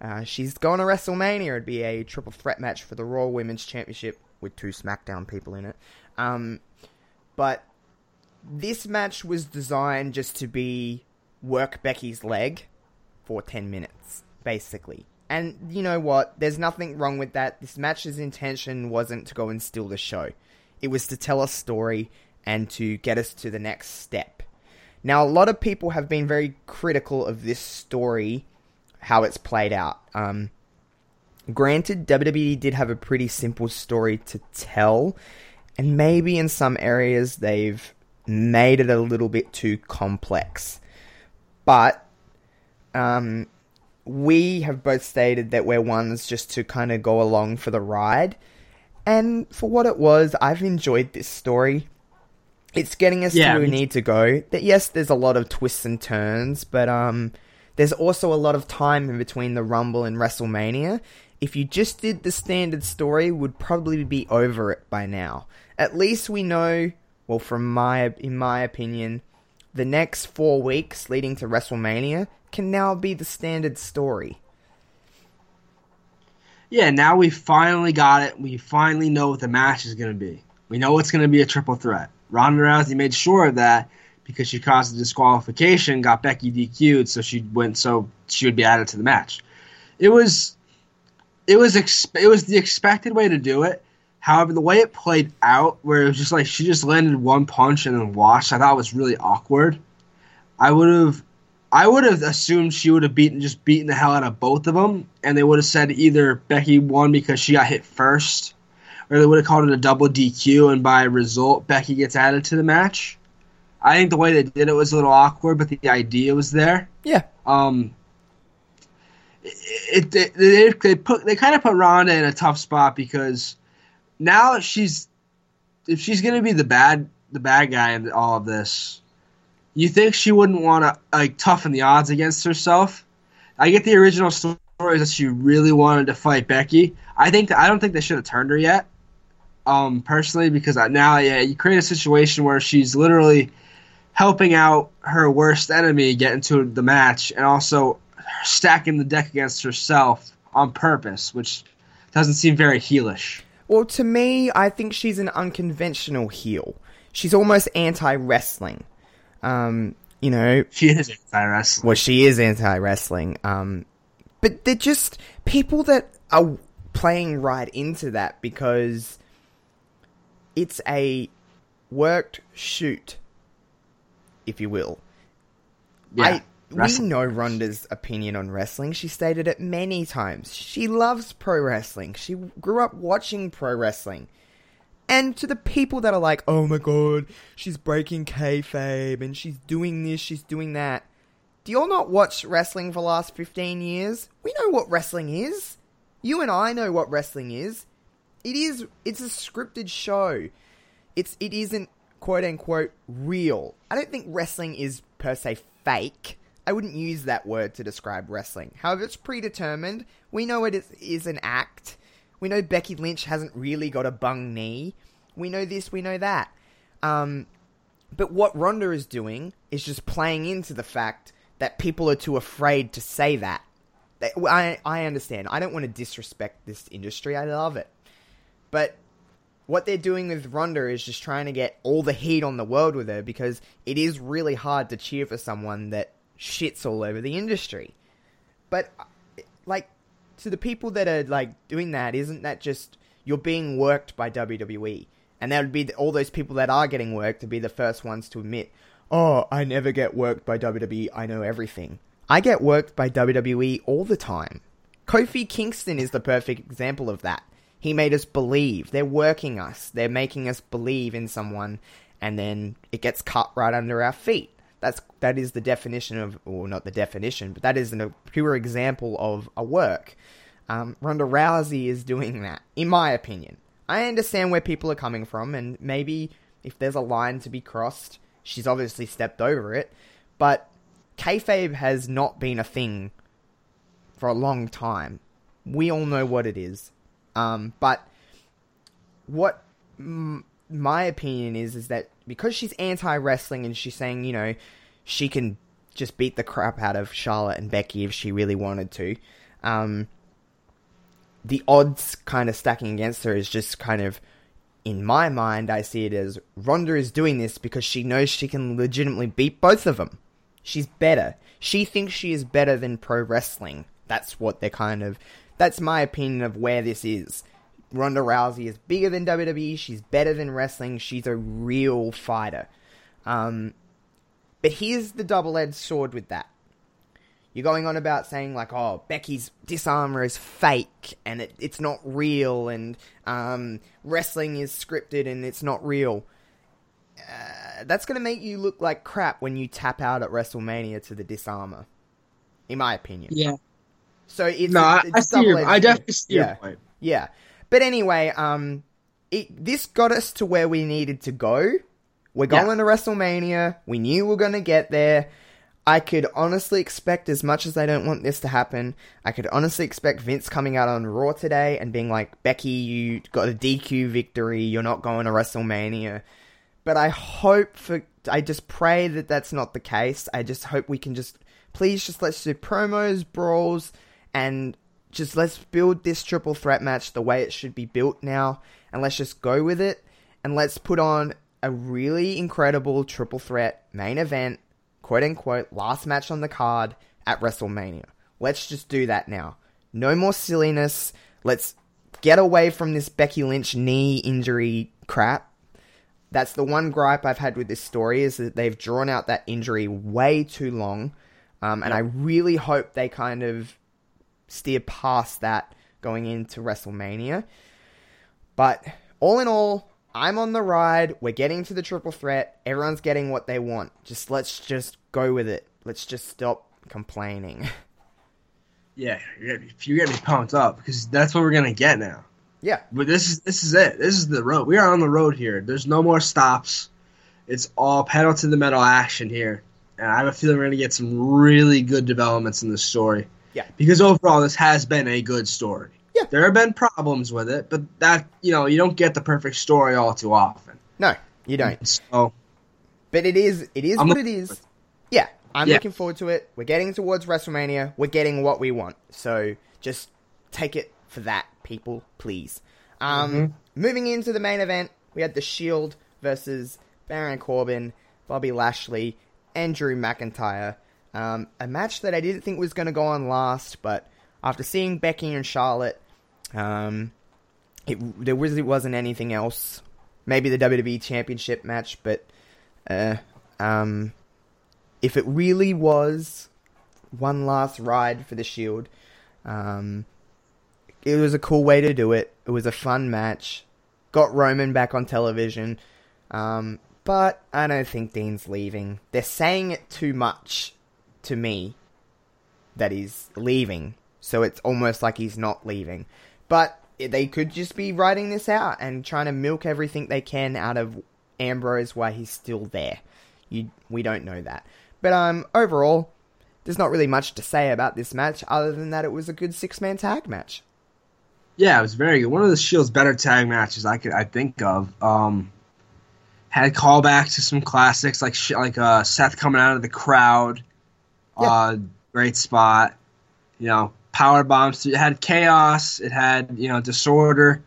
uh, she's going to WrestleMania. It'd be a triple threat match for the Raw Women's Championship with two SmackDown people in it. Um, but this match was designed just to be work Becky's leg for 10 minutes, basically. And you know what? There's nothing wrong with that. This match's intention wasn't to go and steal the show. It was to tell a story and to get us to the next step. Now, a lot of people have been very critical of this story, how it's played out. Um, granted, WWE did have a pretty simple story to tell, and maybe in some areas they've made it a little bit too complex. But um, we have both stated that we're ones just to kind of go along for the ride. And for what it was, I've enjoyed this story. It's getting us Yeah, to where we need to go. That yes, there's a lot of twists and turns, but um, there's also a lot of time in between the Rumble and WrestleMania. If you just did the standard story, would probably be over it by now. At least we know, well, from my in my opinion, the next four weeks leading to WrestleMania can now be the standard story. yeah, now we finally got it. We finally know what the match is going to be. We know it's going to be a triple threat. Ronda Rousey made sure of that because she caused a disqualification, got Becky DQ'd, so she went so she would be added to the match. It was it was ex- it was the expected way to do it. However, the way it played out, where it was just like she just landed one punch and then washed, I thought was really awkward. I would have, I would have assumed she would have beaten just beaten the hell out of both of them, and they would have said either Becky won because she got hit first, or they would have called it a double DQ, and by result Becky gets added to the match. I think the way they did it was a little awkward, but the idea was there. Yeah. Um, it, it they, they put they kind of put Ronda in a tough spot because now she's if she's gonna be the bad the bad guy in all of this, you think she wouldn't want to like toughen the odds against herself? I get the original story that she really wanted to fight Becky. I think I don't think they should have turned her yet. Um, personally, because now yeah, you create a situation where she's literally helping out her worst enemy get into the match, and also stacking the deck against herself on purpose, which doesn't seem very heelish. Well, to me, I think she's an unconventional heel. She's almost anti wrestling. Um, you know, She is anti wrestling. well, she is anti wrestling. Um, but they're just people that are playing right into that because it's a worked shoot, if you will. I we know Ronda's opinion on wrestling. She stated it many times. She loves pro wrestling. She grew up watching pro wrestling. And to the people that are like, "Oh my god, she's breaking kayfabe and she's doing this, she's doing that," do you all not watch wrestling for the last fifteen years? We know what wrestling is. You and I know what wrestling is. It is. It's a scripted show. It's. It isn't quote unquote real. I don't think wrestling is per se fake. I wouldn't use that word to describe wrestling. However, it's predetermined. We know it is, is an act. We know Becky Lynch hasn't really got a bung knee. We know this, we know that. Um, but what Ronda is doing is just playing into the fact that people are too afraid to say that. I, I understand. I don't want to disrespect this industry. I love it. But what they're doing with Ronda is just trying to get all the heat on the world with her because it is really hard to cheer for someone that shits all over the industry. But like to the people that are like doing that, isn't that just you're being worked by WWE? And that would be the, all those people that are getting worked to be the first ones to admit, "Oh, I never get worked by WWE. I know everything." I get worked by WWE all the time. Kofi Kingston is the perfect example of that. He made us believe. They're working us. They're making us believe in someone, and then it gets cut right under our feet. That's that is the definition of, or not the definition, but that is an, a pure example of a work. Um, Ronda Rousey is doing that, in my opinion. I understand where people are coming from, and maybe if there's a line to be crossed, she's obviously stepped over it. But kayfabe has not been a thing for a long time. We all know what it is. Um, but what m- my opinion is is that because she's anti wrestling and she's saying, you know, she can just beat the crap out of Charlotte and Becky if she really wanted to. Um, the odds kind of stacking against her is just kind of, in my mind, I see it as Ronda is doing this because she knows she can legitimately beat both of them. She's better. She thinks she is better than pro wrestling. That's what they're kind of. That's my opinion of where this is. Ronda Rousey is bigger than WWE. She's better than wrestling. She's a real fighter. Um, but here's the double-edged sword with that. You're going on about saying like, oh, Becky's Dis-arm-her is fake and it, it's not real, and um, wrestling is scripted and it's not real. Uh, that's going to make you look like crap when you tap out at WrestleMania to the Dis-arm-her, in my opinion. Yeah. So it's No, I, it's I see your. I definitely see your Yeah. point. Yeah. But anyway, um, it, this got us to where we needed to go. We're Yeah. going to WrestleMania. We knew we were going to get there. I could honestly expect, as much as I don't want this to happen, I could honestly expect Vince coming out on Raw today and being like, Becky, you got a DQ victory. You're not going to WrestleMania. But I hope for, I just pray that that's not the case. I just hope we can just, please just let's do promos, brawls, and just let's build this triple threat match the way it should be built now, and let's just go with it, and let's put on a really incredible triple threat main event, quote unquote, last match on the card at WrestleMania. Let's just do that now. No more silliness. Let's get away from this Becky Lynch knee injury crap. That's the one gripe I've had with this story is that they've drawn out that injury way too long. Um, and I really hope they kind of steer past that going into WrestleMania. But all in all, I'm on the ride. We're getting to the triple threat. Everyone's getting what they want. Just let's just go with it. Let's just stop complaining. Yeah, you're gonna- you're gonna be pumped up because that's what we're gonna get now. Yeah. But this is this is it. This is the road. We are on the road here. There's no more stops. It's all pedal to the metal action here, and I have a feeling we're gonna get some really good developments in the story. Yeah. Because overall, this has been a good story. Yeah. There have been problems with it, but that you know you don't get the perfect story all too often. No, you don't. So But it is it is I'm what looking it is. Yeah, I'm Yeah. looking forward to it. We're getting towards WrestleMania. We're getting what we want. So just take it for that, people, please. Um, Mhm. Moving into the main event, we had the Shield versus Baron Corbin, Bobby Lashley, and Drew McIntyre. Um, a match that I didn't think was going to go on last, but after seeing Becky and Charlotte, um, it, there really wasn't anything else. Maybe the WWE Championship match, but uh, um, if it really was one last ride for the Shield, um, it was a cool way to do it. It was a fun match. Got Roman back on television. Um, but I don't think Dean's leaving. They're saying it too much to me that he's leaving. So it's almost like he's not leaving. But they could just be writing this out and trying to milk everything they can out of Ambrose while he's still there. You, we don't know that. But um, overall, there's not really much to say about this match other than that it was a good six man tag match. Yeah, it was very good. One of the Shield's better tag matches I could I think of. Um, had callback to some classics like like uh, Seth coming out of the crowd. Uh, great spot. You know, power bombs. It had chaos. It had you know disorder.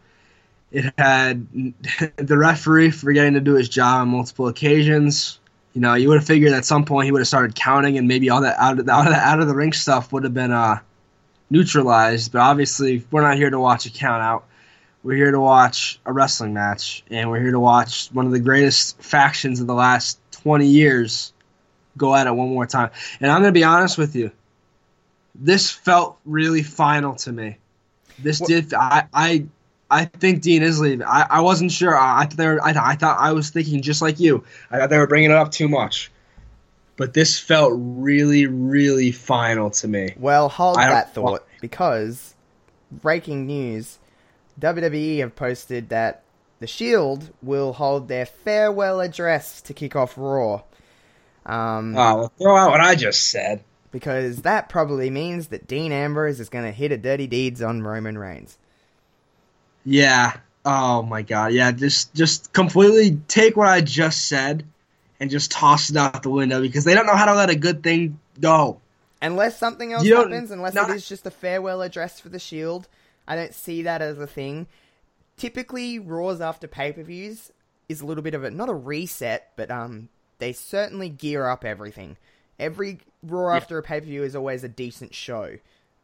It had the referee forgetting to do his job on multiple occasions. You know, you would have figured at some point he would have started counting, and maybe all that out of of the, out of the ring stuff would have been uh, neutralized. But obviously, we're not here to watch a count out. We're here to watch a wrestling match, and we're here to watch one of the greatest factions of the last 20 years go at it one more time. And I'm going to be honest with you. This felt really final to me. This did. I, I I think Dean is leaving. I, I wasn't sure. I, I were, I, I thought I was thinking just like you. I thought they were bringing it up too much. But this felt really, really final to me. Well, hold that thought because breaking news: WWE have posted that the Shield will hold their farewell address to kick off Raw. Um, Oh, well, throw out what I just said. because that probably means that Dean Ambrose is going to hit a dirty deeds on Roman Reigns. Yeah. Oh my god. Yeah. Just just completely take what I just said and just toss it out the window because they don't know how to let a good thing go. Unless something else happens, unless not- it is just a farewell address for the Shield, I don't see that as a thing. Typically, Raws after pay per views is a little bit of a not a reset, but um, they certainly gear up everything. Every Raw Yeah. after a pay per view is always a decent show.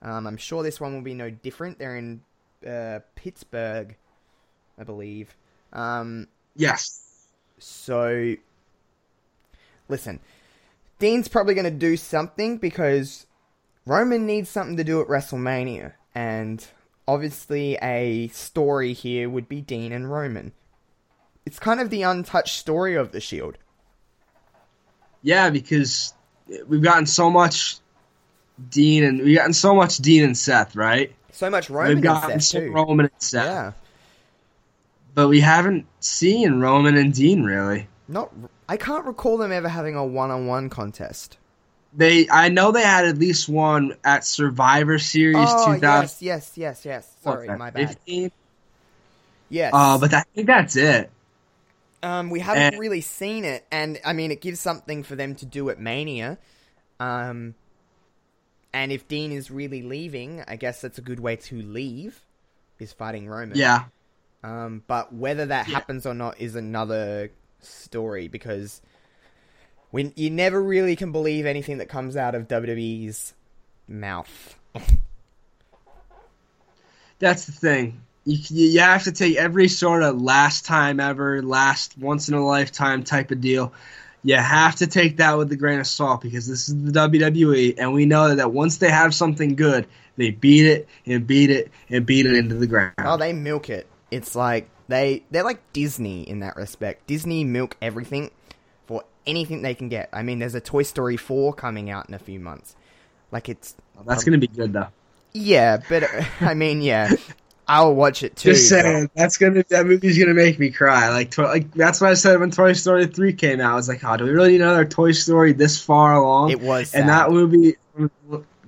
Um, I'm sure this one will be no different. They're in uh, Pittsburgh, I believe. Um, Yes. so, listen, Dean's probably going to do something because Roman needs something to do at WrestleMania, and obviously a story here would be Dean and Roman. It's kind of the untouched story of the Shield. Yeah, because we've gotten so much Dean and we've gotten so much Dean and Seth, right? So much Roman we've gotten and Seth so too. Roman and Seth. Yeah, But we haven't seen Roman and Dean really. not. I can't recall them ever having a one-on-one contest. They I know they had at least one at Survivor Series Oh 2000. yes, yes, yes, yes. Sorry, my bad. 15? Yes. Uh, but I think that's it. Um, we haven't And- really seen it, and I mean, it gives something for them to do at Mania. Um, And if Dean is really leaving, I guess that's a good way to leave. Is fighting Roman. Yeah. Um, but whether that happens or not is another story because when you never really can believe anything that comes out of WWE's mouth. That's the thing. You, you have to take every sort of last time ever, last once in a lifetime type of deal. You have to take that with a grain of salt because this is the WWE, and we know that once they have something good, they beat it and beat it and beat it into the ground. Oh, they milk it. It's like they they're like Disney in that respect. Disney milk everything for anything they can get. I mean, there's a Toy Story 4 coming out in a few months. Like it's That's going to be good though. yeah, but I mean, yeah, I'll watch it too. Just saying, that's gonna that movie's gonna make me cry. Like, to, like that's what I said when Toy Story three came out. I was like, oh, do we really need another Toy Story this far along? It was and sad. that movie,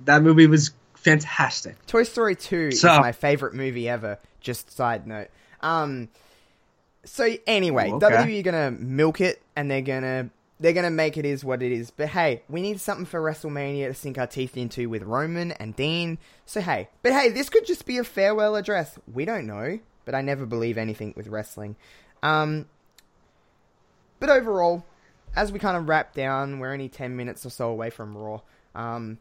that movie was fantastic. Toy Story 2 So- is my favorite movie ever. Just side note. Um so anyway, okay. WWE are gonna milk it and they're gonna they're gonna make it is what it is. But hey, we need something for WrestleMania to sink our teeth into with Roman and Dean. So hey, but hey, this could just be a farewell address. We don't know, but I never believe anything with wrestling. Um but overall, as we kind of wrap down, we're only ten minutes or so away from Raw. Um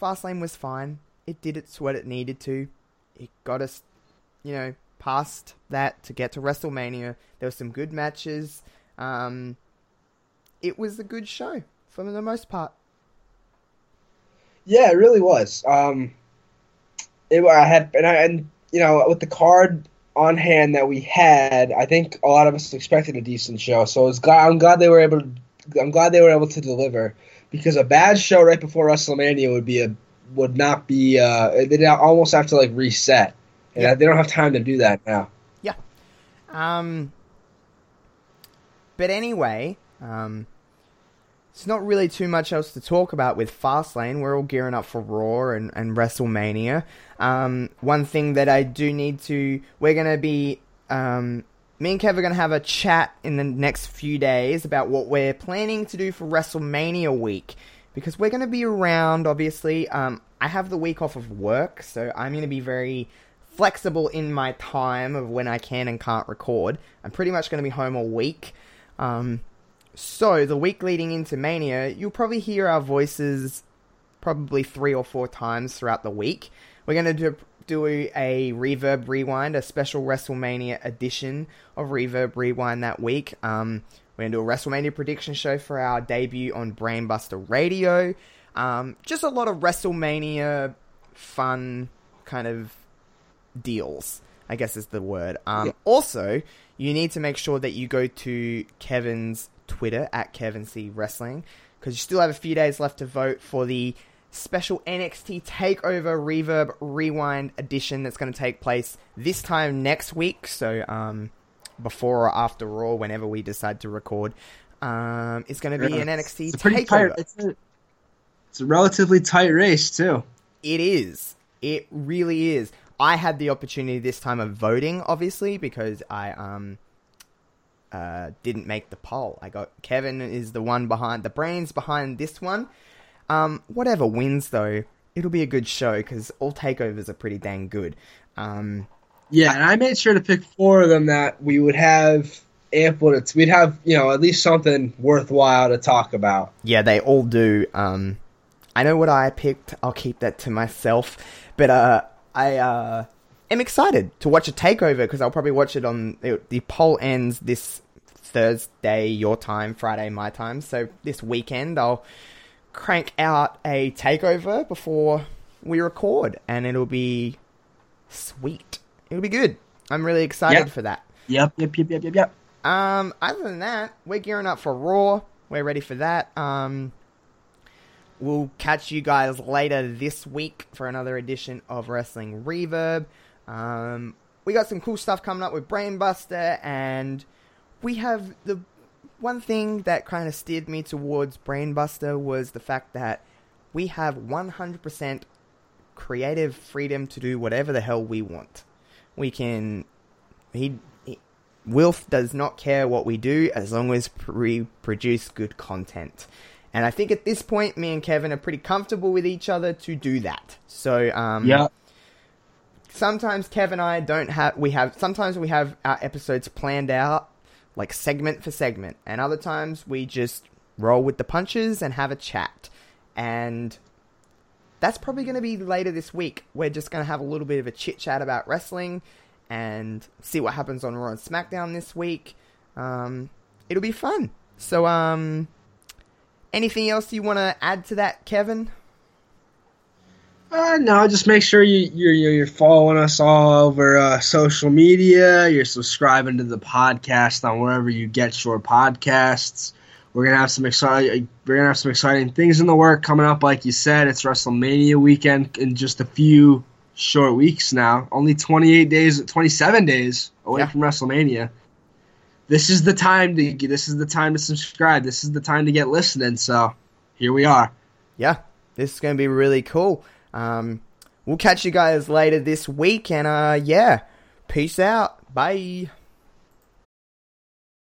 Fastlane was fine. It did its what it needed to. It got us, you know, past that to get to WrestleMania. There were some good matches. Um, it was a good show for the most part. Yeah, it really was. Um, it, I had and I and you know with the card on hand that we had, I think a lot of us expected a decent show. So glad, I'm glad they were able. To, I'm glad they were able to deliver because a bad show right before WrestleMania would be a would not be. Uh, they'd almost have to like reset, and Yeah. they don't have time to do that now. Yeah. Um. But anyway, um, it's not really too much else to talk about with Fastlane. We're all gearing up for Raw and, and WrestleMania. Um, one thing that I do need to, we're gonna be, um, me and Kev are gonna have a chat in the next few days about what we're planning to do for WrestleMania week because we're gonna be around. Obviously, um, I have the week off of work, so I'm gonna be very flexible in my time of when I can and can't record. I'm pretty much going to be home all week. Um, so the week leading into Mania, you'll probably hear our voices probably three or four times throughout the week. We're going to do, do a Reverb Rewind, a special WrestleMania edition of Reverb Rewind that week. Um, we're going to do a WrestleMania prediction show for our debut on BrainBusta Radio. Um, just a lot of WrestleMania fun kind of deals, I guess is the word. Um, Also, you need to make sure that you go to Kevin's Twitter at Kevin C Wrestling because you still have a few days left to vote for the special NXT Takeover Reverb Rewind edition that's going to take place this time next week. So, um, before or after Raw, whenever we decide to record, um, it's going to be an NXT It's Takeover. tight. It's a, it's a relatively tight race too. It is. It really is. I had the opportunity this time of voting, obviously, because I um uh didn't make the poll. I got Kevin is the one behind the brains behind this one. Um, whatever wins though, it'll be a good show because all takeovers are pretty dang good. Um, Yeah, and I made sure to pick four of them that we would have ample. To, we'd have you know at least something worthwhile to talk about. yeah, they all do. Um, I know what I picked. I'll keep that to myself. But uh, I uh, am excited to watch a takeover because I'll probably watch it on the, the poll ends this Thursday your time, Friday my time. So this weekend I'll crank out a takeover before we record, and it'll be sweet. It'll be good. I'm really excited Yep. for that. Yep, yep, yep, yep, yep, yep. Um, other than that, we're gearing up for Raw. We're ready for that. Um, we'll catch you guys later this week for another edition of Wrestling Reverb. Um, we got some cool stuff coming up with BrainBusta, and we have the one thing that kind of steered me towards BrainBusta was the fact that we have 100% creative freedom to do whatever the hell we want. We can. He, he Wilf does not care what we do as long as we produce good content. And I think at this point, me and Kevin are pretty comfortable with each other to do that. So, um, Yeah. Sometimes Kev and I don't have we have sometimes we have our episodes planned out like segment for segment and other times we just roll with the punches and have a chat. And that's probably going to be later this week. We're just going to have a little bit of a chit chat about wrestling and see what happens on Raw and SmackDown this week. Um, it'll be fun. So um anything else you want to add to that, Kevin? Uh, no, just make sure you you're you're following us all over uh, social media. You're subscribing to the podcast on wherever you get your podcasts. We're gonna have some exciting we're gonna have some exciting things in the work coming up. Like you said, it's WrestleMania weekend in just a few short weeks now. Only 28 days, 27 days away Yeah. from WrestleMania. This is the time to this is the time to subscribe. This is the time to get listening. So here we are. yeah, this is going to be really cool. Um, we'll catch you guys later this week, and uh, yeah, peace out. Bye.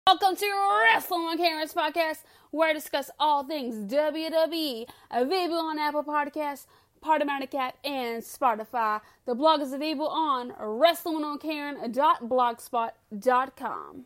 Welcome to Wrestling on Karen's podcast, where I discuss all things WWE, available on Apple Podcasts, Podomatic app, and Spotify. The blog is available on wrestlingonkaren.blogspot.com.